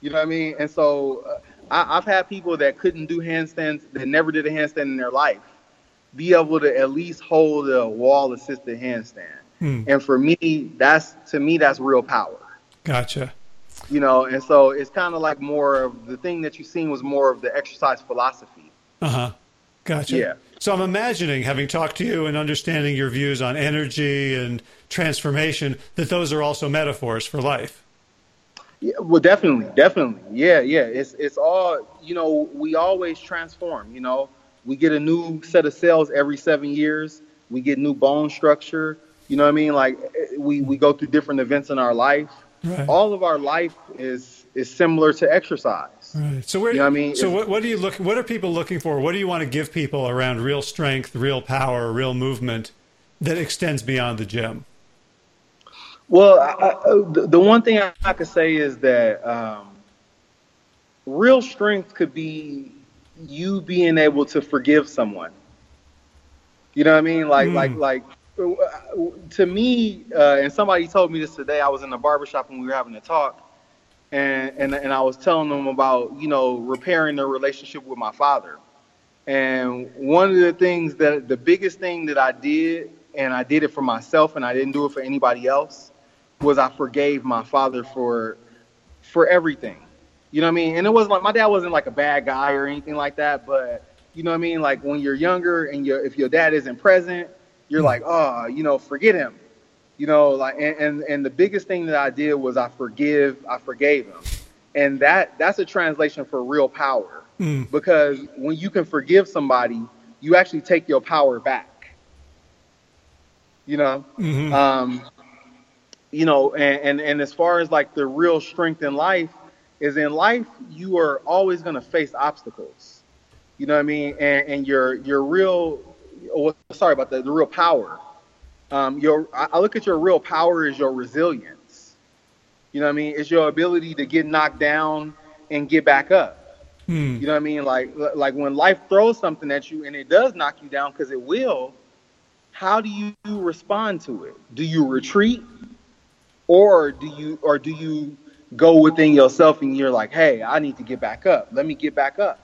You know what I mean? And so uh, I, I've had people that couldn't do handstands, that never did a handstand in their life, be able to at least hold a wall assisted handstand. Hmm. And for me, that's to me that's real power Gotcha. You know and so it's kind of like more of the thing that you've seen was more of the exercise philosophy Uh huh. Gotcha. Yeah. So I'm imagining, having talked to you and understanding your views on energy and transformation, that those are also metaphors for life. yeah well definitely definitely yeah yeah it's it's all you know we always transform you know we get a new set of cells every seven years we get new bone structure you know what i mean like eh, we we go through different events in our life Right. all of our life is is similar to exercise Right. So where? You know what I mean? So It's- what, what do you look? What are people looking for? What do you want to give people around real strength, real power, real movement that extends beyond the gym? Well, I, I, the, the one thing I, I could say is that um, real strength could be you being able to forgive someone. You know what I mean? Like, Mm. like, like. To me, uh, and somebody told me this today. I was in the barbershop and we were having a talk, and and and I was telling them about you know repairing the relationship with my father. And one of the things that the biggest thing that I did, and I did it for myself, and I didn't do it for anybody else, was I forgave my father for for everything. You know what I mean? And it wasn't like my dad wasn't like a bad guy or anything like that, but you know what I mean? Like when you're younger and you if your dad isn't present, you're like, oh, you know, forget him. You know, like and, and and the biggest thing that I did was I forgive, I forgave him. And that that's a translation for real power Mm. because when you can forgive somebody, you actually take your power back. You know, Mhm. um, you know, and, and and as far as like the real strength in life is in life, you are always going to face obstacles. You know what I mean? And and your your real, oh, sorry about that, the real power. Um, your I look at your real power as your resilience. You know what I mean? It's your ability to get knocked down and get back up. Mm. You know what I mean? Like like when life throws something at you and it does knock you down because it will. How do you respond to it? Do you retreat, or do you or do you go within yourself and you're like, hey, I need to get back up. Let me get back up.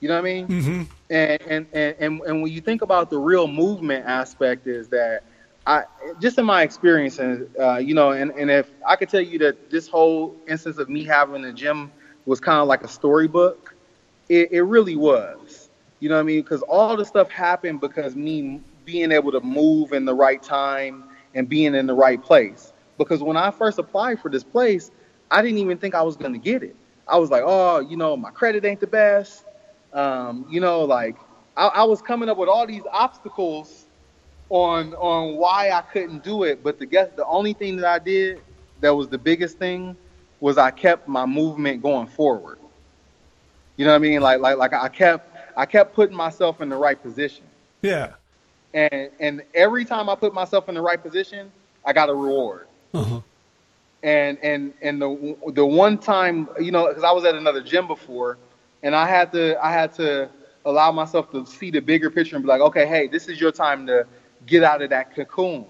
You know what I mean? hmm and and, and and when you think about the real movement aspect is that I just in my experience and uh, you know and, and if I could tell you that this whole instance of me having a gym was kind of like a storybook, it, it really was. You know what I mean? Because all the stuff happened because me being able to move in the right time and being in the right place. Because when I first applied for this place, I didn't even think I was going to get it. I was like, oh, you know, my credit ain't the best. Um, you know, like I, I was coming up with all these obstacles on on why I couldn't do it. But the guess the only thing that I did that was the biggest thing was I kept my movement going forward. You know what I mean? Like like like I kept I kept putting myself in the right position. Yeah. And and every time I put myself in the right position, I got a reward. Uh-huh. And and and the the one time, you know, because I was at another gym before, and I had to I had to allow myself to see the bigger picture and be like, okay, hey, this is your time to get out of that cocoon,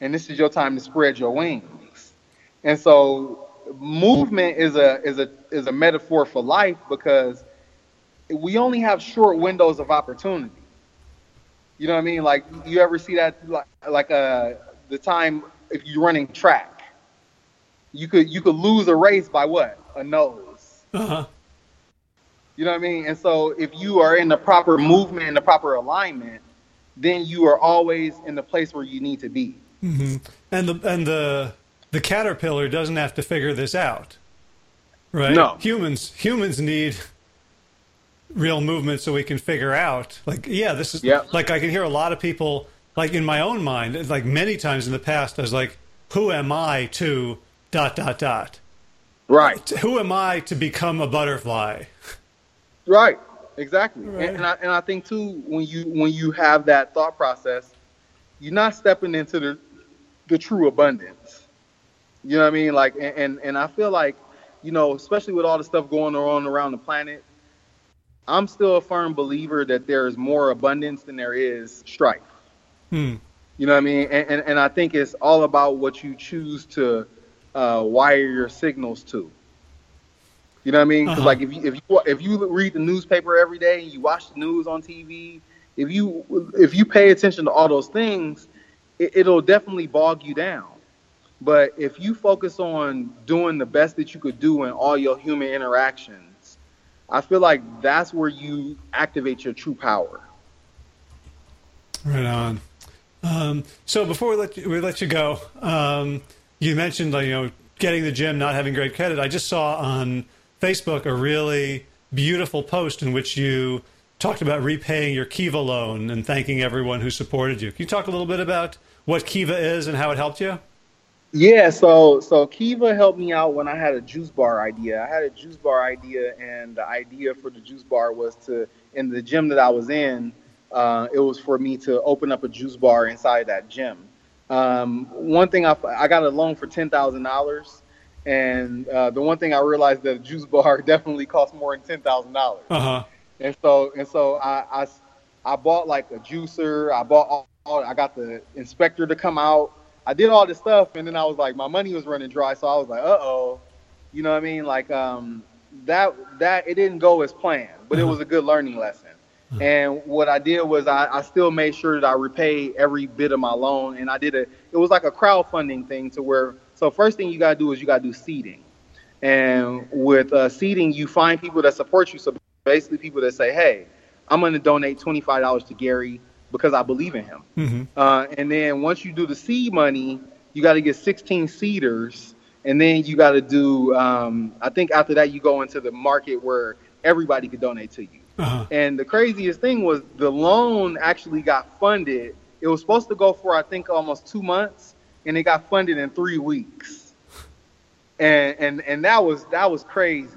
and this is your time to spread your wings. And so, movement is a is a is a metaphor for life because we only have short windows of opportunity. You know what I mean? Like you ever see that like like uh the time if you're running track, you could you could lose a race by what? A nose. Uh-huh. You know what I mean? And so if you are in the proper movement and the proper alignment, then you are always in the place where you need to be. hmm And the and the the caterpillar doesn't have to figure this out, right? No. Humans humans need real movement so we can figure out like yeah this is Yeah. like I can hear a lot of people like in my own mind like many times in the past I was like who am I to dot dot dot Right. Who am I to become a butterfly? Right. Exactly. Right. And, and I and I think too when you when you have that thought process, you're not stepping into the the true abundance. You know what I mean? Like and and, and I feel like, you know, especially with all the stuff going on around the planet, I'm still a firm believer that there is more abundance than there is strife. Hmm. You know what I mean? And, and, and I think it's all about what you choose to uh, wire your signals to. You know what I mean? Because Uh-huh. like if you if you if you read the newspaper every day and you watch the news on TV, if you if you pay attention to all those things, it, it'll definitely bog you down. But if you focus on doing the best that you could do in all your human interactions, I feel like that's where you activate your true power. Right on. Um, so before we let you, we let you go, um, you mentioned like, you know getting the gym, not having great credit. I just saw on Facebook a really beautiful post in which you talked about repaying your Kiva loan and thanking everyone who supported you. Can you talk a little bit about what Kiva is and how it helped you? Yeah, so so Kiva helped me out when I had a juice bar idea. I had a juice bar idea, and the idea for the juice bar was to in the gym that I was in. Uh, it was for me to open up a juice bar inside that gym. Um, one thing I, I got a loan for ten thousand dollars, and uh, the one thing I realized that a juice bar definitely costs more than ten thousand dollars. Uh huh. And so and so I, I, I bought like a juicer. I bought all, all. I got the inspector to come out. I did all this stuff, and then I was like, my money was running dry. So I was like, uh oh, you know what I mean? Like um, that that it didn't go as planned, but it was a good learning lesson. And what I did was I, I still made sure that I repay every bit of my loan, and I did a. It was like a crowdfunding thing to where. So first thing you gotta do is you gotta do seeding, and with uh, seeding you find people that support you. So basically, people that say, hey, I'm gonna donate twenty five dollars to Gary because I believe in him. hmm Uh, and then once you do the seed money, you got to get 16 seeders, and then you got to do. Um, I think after that, you go into the market where everybody could donate to you. Uh-huh. And the craziest thing was the loan actually got funded. It was supposed to go for I think almost two months, and it got funded in three weeks. And and and that was that was crazy.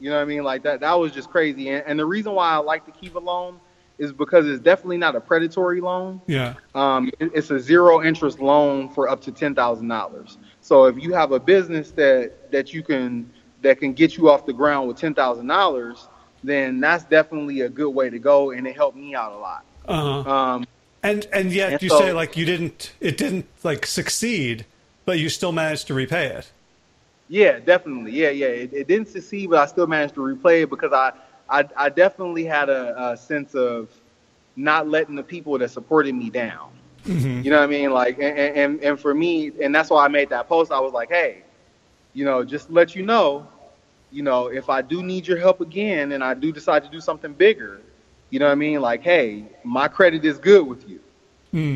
You know what I mean? Like that that was just crazy. And, and the reason why I like to keep a loan is because it's definitely not a predatory loan. Yeah. Um, it- it's a zero interest loan for up to ten thousand dollars. So if you have a business that that you can that can get you off the ground with ten thousand dollars, then that's definitely a good way to go, and it helped me out a lot. Uh huh. Um, And and yet and you so- say like you didn't it didn't like succeed, but you still managed to repay it. yeah, definitely. Yeah, yeah. It, it didn't succeed, but I still managed to replay it because I I, I definitely had a, a sense of not letting the people that supported me down. hmm You know what I mean? Like, and, and and for me, and that's why I made that post. I was like, hey, you know, just to let you know, you know, if I do need your help again, and I do decide to do something bigger, you know what I mean? Like, hey, my credit is good with you.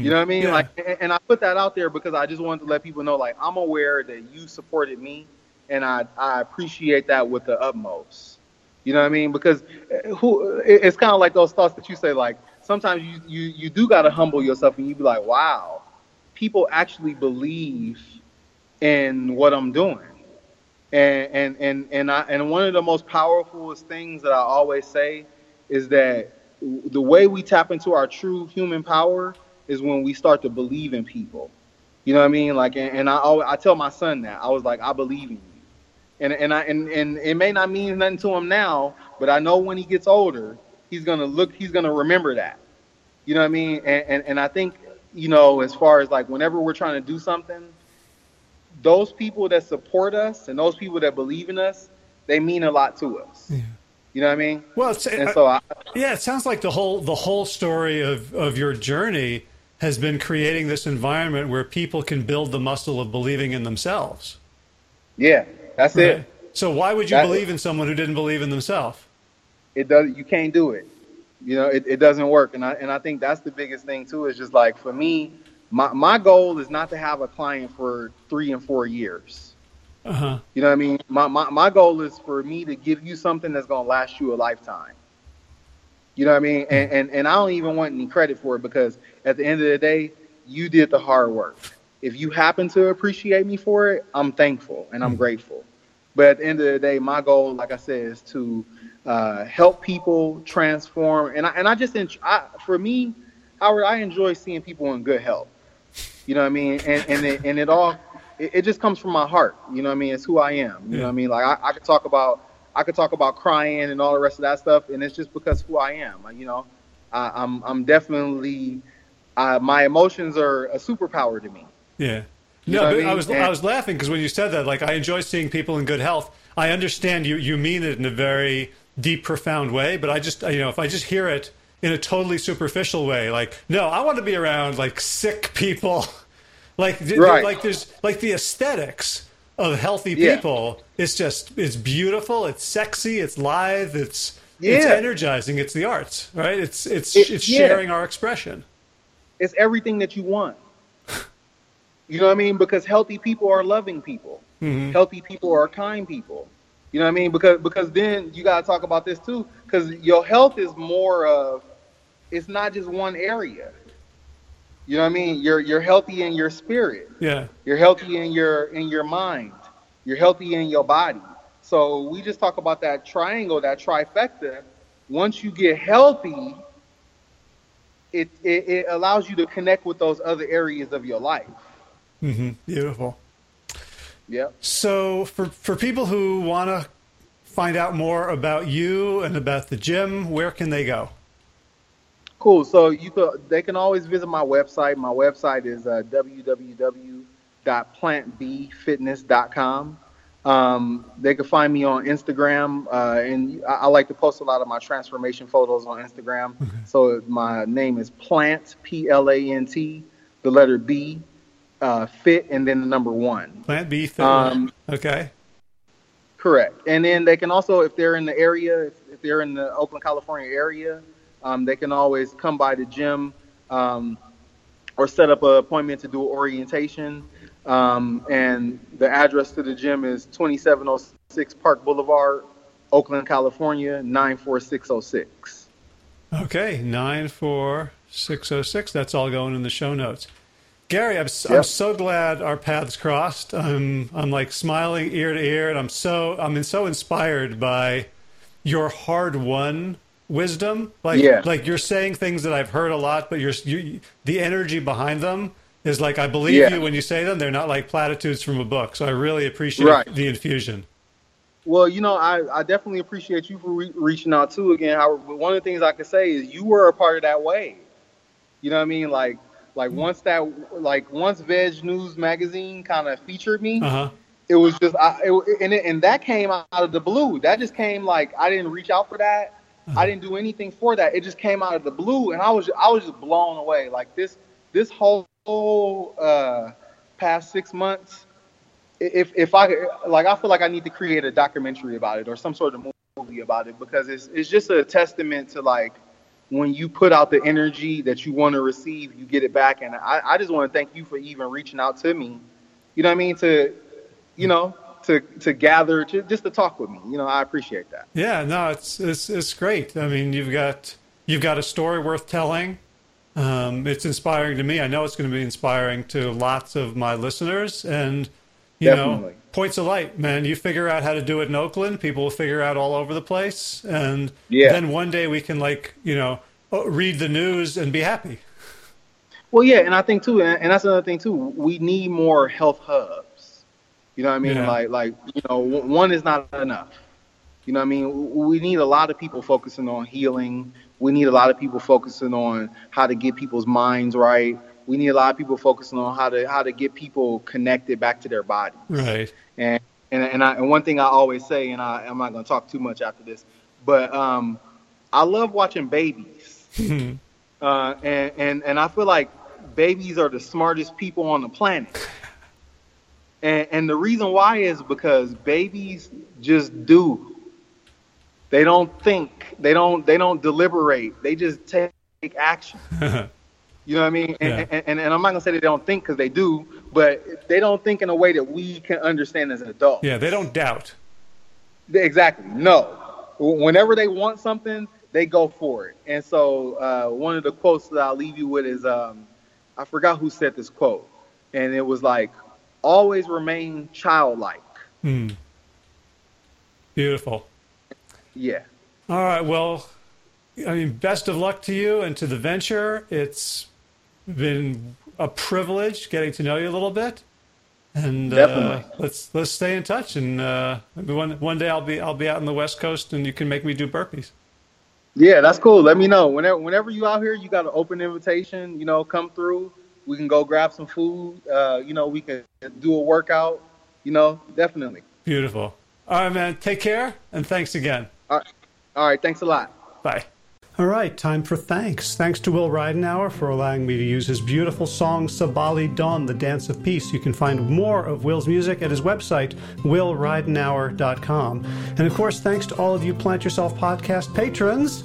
You know what I mean? Mm. Yeah. Like, and, and I put that out there because I just wanted to let people know, like, I'm aware that you supported me, and I I appreciate that with the utmost. You know what I mean? Because uh, who? It's kind of like those thoughts that you say, like sometimes you you you do gotta humble yourself, and you be like, wow, people actually believe in what I'm doing. And and and and I and one of the most powerful things that I always say is that the way we tap into our true human power is when we start to believe in people. You know what I mean? Like, and, and I always, I tell my son that I was like, I believe in you. And and I and, and it may not mean nothing to him now, but I know when he gets older, he's gonna look, he's gonna remember that. You know what I mean? And and, and I think you know, as far as like whenever we're trying to do something, those people that support us and those people that believe in us, they mean a lot to us. Yeah. You know what I mean? Well, it's, And uh, so I, yeah, it sounds like the whole the whole story of of your journey has been creating this environment where people can build the muscle of believing in themselves. yeah, that's Right? it. So why would you That- believe in someone who didn't believe in themselves? it does you can't do it you know it, it doesn't work and i and i think that's the biggest thing too is just like for me my my goal is not to have a client for three and four years Uh huh. you know what i mean my my, my goal is for me to give you something that's going to last you a lifetime you know what i mean and, and and i don't even want any credit for it because at the end of the day you did the hard work if you happen to appreciate me for it i'm thankful and i'm grateful But at the end of the day, my goal, like I said, is to uh, help people transform. And I, and I just, I, for me, Howard, I enjoy seeing people in good health. You know what I mean? And and it, and it all, it, it just comes from my heart. You know what I mean? It's who I am. You Yeah. know what I mean? Like I, I could talk about, I could talk about crying and all the rest of that stuff, and it's just because who I am. You know, I, I'm I'm definitely, uh, my emotions are a superpower to me. Yeah. You No, know what but I I was And- I was laughing because when you said that, like I enjoy seeing people in good health. I understand you you mean it in a very deep, profound way, but I just you know if I just hear it in a totally superficial way, like no, I want to be around like sick people, like Right. like there's like the aesthetics of healthy Yeah. people. It's just it's beautiful, it's sexy, it's lithe, it's it's energizing. It's the arts, right? It's it's It- it's yeah. sharing our expression. It's everything that you want. You know what I mean? Because healthy people are loving people. Mhm. Healthy people are kind people. You know what I mean? Because because then you gotta talk about this too. Because your health is more of it's not just one area. You know what I mean? You're you're healthy in your spirit. Yeah. You're healthy in your in your mind. You're healthy in your body. So we just talk about that triangle, that trifecta. Once you get healthy, it, it, it allows you to connect with those other areas of your life. Mm-hmm. Beautiful. Yeah. So, for for people who want to find out more about you and about the gym, where can they go? Cool. So you could they can always visit my website. My website is uh, www.plantbfitness.com. Um, they can find me on Instagram, uh, and I, I like to post a lot of my transformation photos on Instagram. So my name is Plant P L A N T, the letter B, uh, fit, and then the number one. Plant B Fit. Um, okay. Correct. And then they can also, if they're in the area, if, if they're in the Oakland, California area, um, they can always come by the gym um, or set up an appointment to do orientation. Um, and the address to the gym is 2706 Park Boulevard, Oakland, California, 94606. Okay. Nine four six zero six. That's all going in the show notes. Gary, I'm, s am so glad our paths crossed. I'm I'm like smiling ear to ear, and I'm so I'm so inspired by your hard won wisdom. Like Yeah. like you're saying things that I've heard a lot, but you're you, the energy behind them is like I believe Yeah. you when you say them. They're not like platitudes from a book. So I really appreciate Right. the infusion. Well, you know, I, I definitely appreciate you for re- reaching out too. Again, Howard, but one of the things I can say is you were a part of that wave. You know what I mean? Like, like once that, like once VegNews magazine kind of featured me, Uh huh. it was just, I, it, and it, and that came out of the blue. That just came like I didn't reach out for that. I didn't do anything for that. It just came out of the blue, and I was I was just blown away. Like this this whole uh, past six months, if if I like, I feel like I need to create a documentary about it or some sort of movie about it because it's it's just a testament to like when you put out the energy that you want to receive, you get it back. And I, I just want to thank you for even reaching out to me. You know what I mean? To you know to to gather to, just to talk with me. You know, I appreciate that. Yeah, no, it's it's it's great. I mean, you've got you've got a story worth telling. Um, it's inspiring to me. I know it's going to be inspiring to lots of my listeners, and you know, points of light, man. You figure out how to do it in Oakland, people will figure out all over the place, and Yeah. then one day we can like you know uh, read the news and be happy. Well, yeah, and I think too, and, and that's another thing too. We need more health hubs. You know what I mean? Yeah. Like, like you know, one is not enough. You know what I mean? We need a lot of people focusing on healing. We need a lot of people focusing on how to get people's minds right. We need a lot of people focusing on how to how to get people connected back to their body. Right. And and and, I, and one thing I always say, and I, I'm not going to talk too much after this, but um, I love watching babies. uh, and, and and I feel like babies are the smartest people on the planet. And and the reason why is because babies just do. They don't think. They don't. They don't deliberate. They just take action. You know what I mean? And, Yeah. and, and, and I'm not gonna say they don't think because they do, but they don't think in a way that we can understand as an adult. yeah, they don't doubt. Exactly. No. Whenever they want something, they go for it. And so uh, one of the quotes that I'll leave you with is um, I forgot who said this quote, and it was like, "Always remain childlike." Hmm. Beautiful. Yeah. All right. Well, I mean, best of luck to you and to the venture. It's been a privilege getting to know you a little bit, and uh, let's let's stay in touch. And uh, one one day I'll be I'll be out on the West Coast, and you can make me do burpees. Yeah, that's cool. Let me know whenever whenever you out here. You got an open invitation. You know, come through. We can go grab some food. Uh, you know, we can do a workout. You know, definitely. Beautiful. All right, man. Take care, and thanks again. All right. All right. Thanks a lot. Bye. All right, time for thanks. Thanks to Will Ridenour for allowing me to use his beautiful song Sabali Dawn, The Dance of Peace. You can find more of Will's music at his website, willridenour.com. And of course, thanks to all of you Plant Yourself podcast patrons.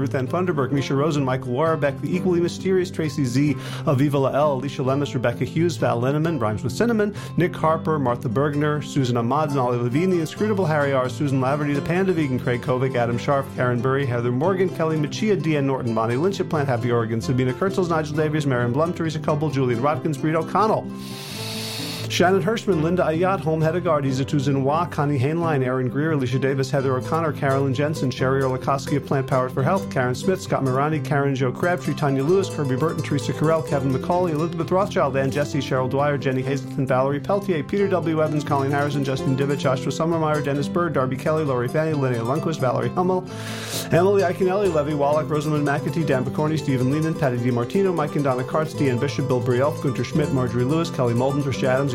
Ruth Ann Funderburg, Misha Rosen, Michael Warbeck, the equally mysterious Tracy Z, Aviva Lael, Alicia Lemus, Rebecca Hughes, Val Linneman, Rhymes with Cinnamon, Nick Harper, Martha Bergner, Susan Ahmad, Nolly Levine, the inscrutable Harry R., Susan Laverty, the Panda Vegan, Craig Kovic, Adam Sharp, Karen Burry, Heather Morgan, Kelly Machia, Deanne Norton, Bonnie Lynch at Plant Happy Oregon, Sabina Kurtzels, Nigel Davies, Marion Blum, Teresa Coble, Julian Watkins, Breed O'Connell. Shannon Hirschman, Linda Ayat, Home Hedegaard, Izatu Wa, Connie Hainline, Aaron Greer, Alicia Davis, Heather O'Connor, Carolyn Jensen, Sherry Orlikoski of Plant Powered for Health, Karen Smith, Scott Morani, Karen Joe Crabtree, Tanya Lewis, Kirby Burton, Teresa Carell, Kevin McCauley, Elizabeth Rothschild, Ann Jesse, Cheryl Dwyer, Jenny Hazelton, Valerie Peltier, Peter W. Evans, Colleen Harrison, Justin Divich, Joshua Summermeyer, Dennis Bird, Darby Kelly, Lori Fanny, Linnea Lundquist, Valerie Hummel, Emily Iaconelli, Levy Wallach, Rosamund McAtee, Dan Picorni, Stephen Lehman, Patty DiMartino, Mike and Donna Kartz, Deanne Bishop, Bill Brielf, Gunter Schmidt, Marjorie Lewis, Kelly Molden, Trish Adams,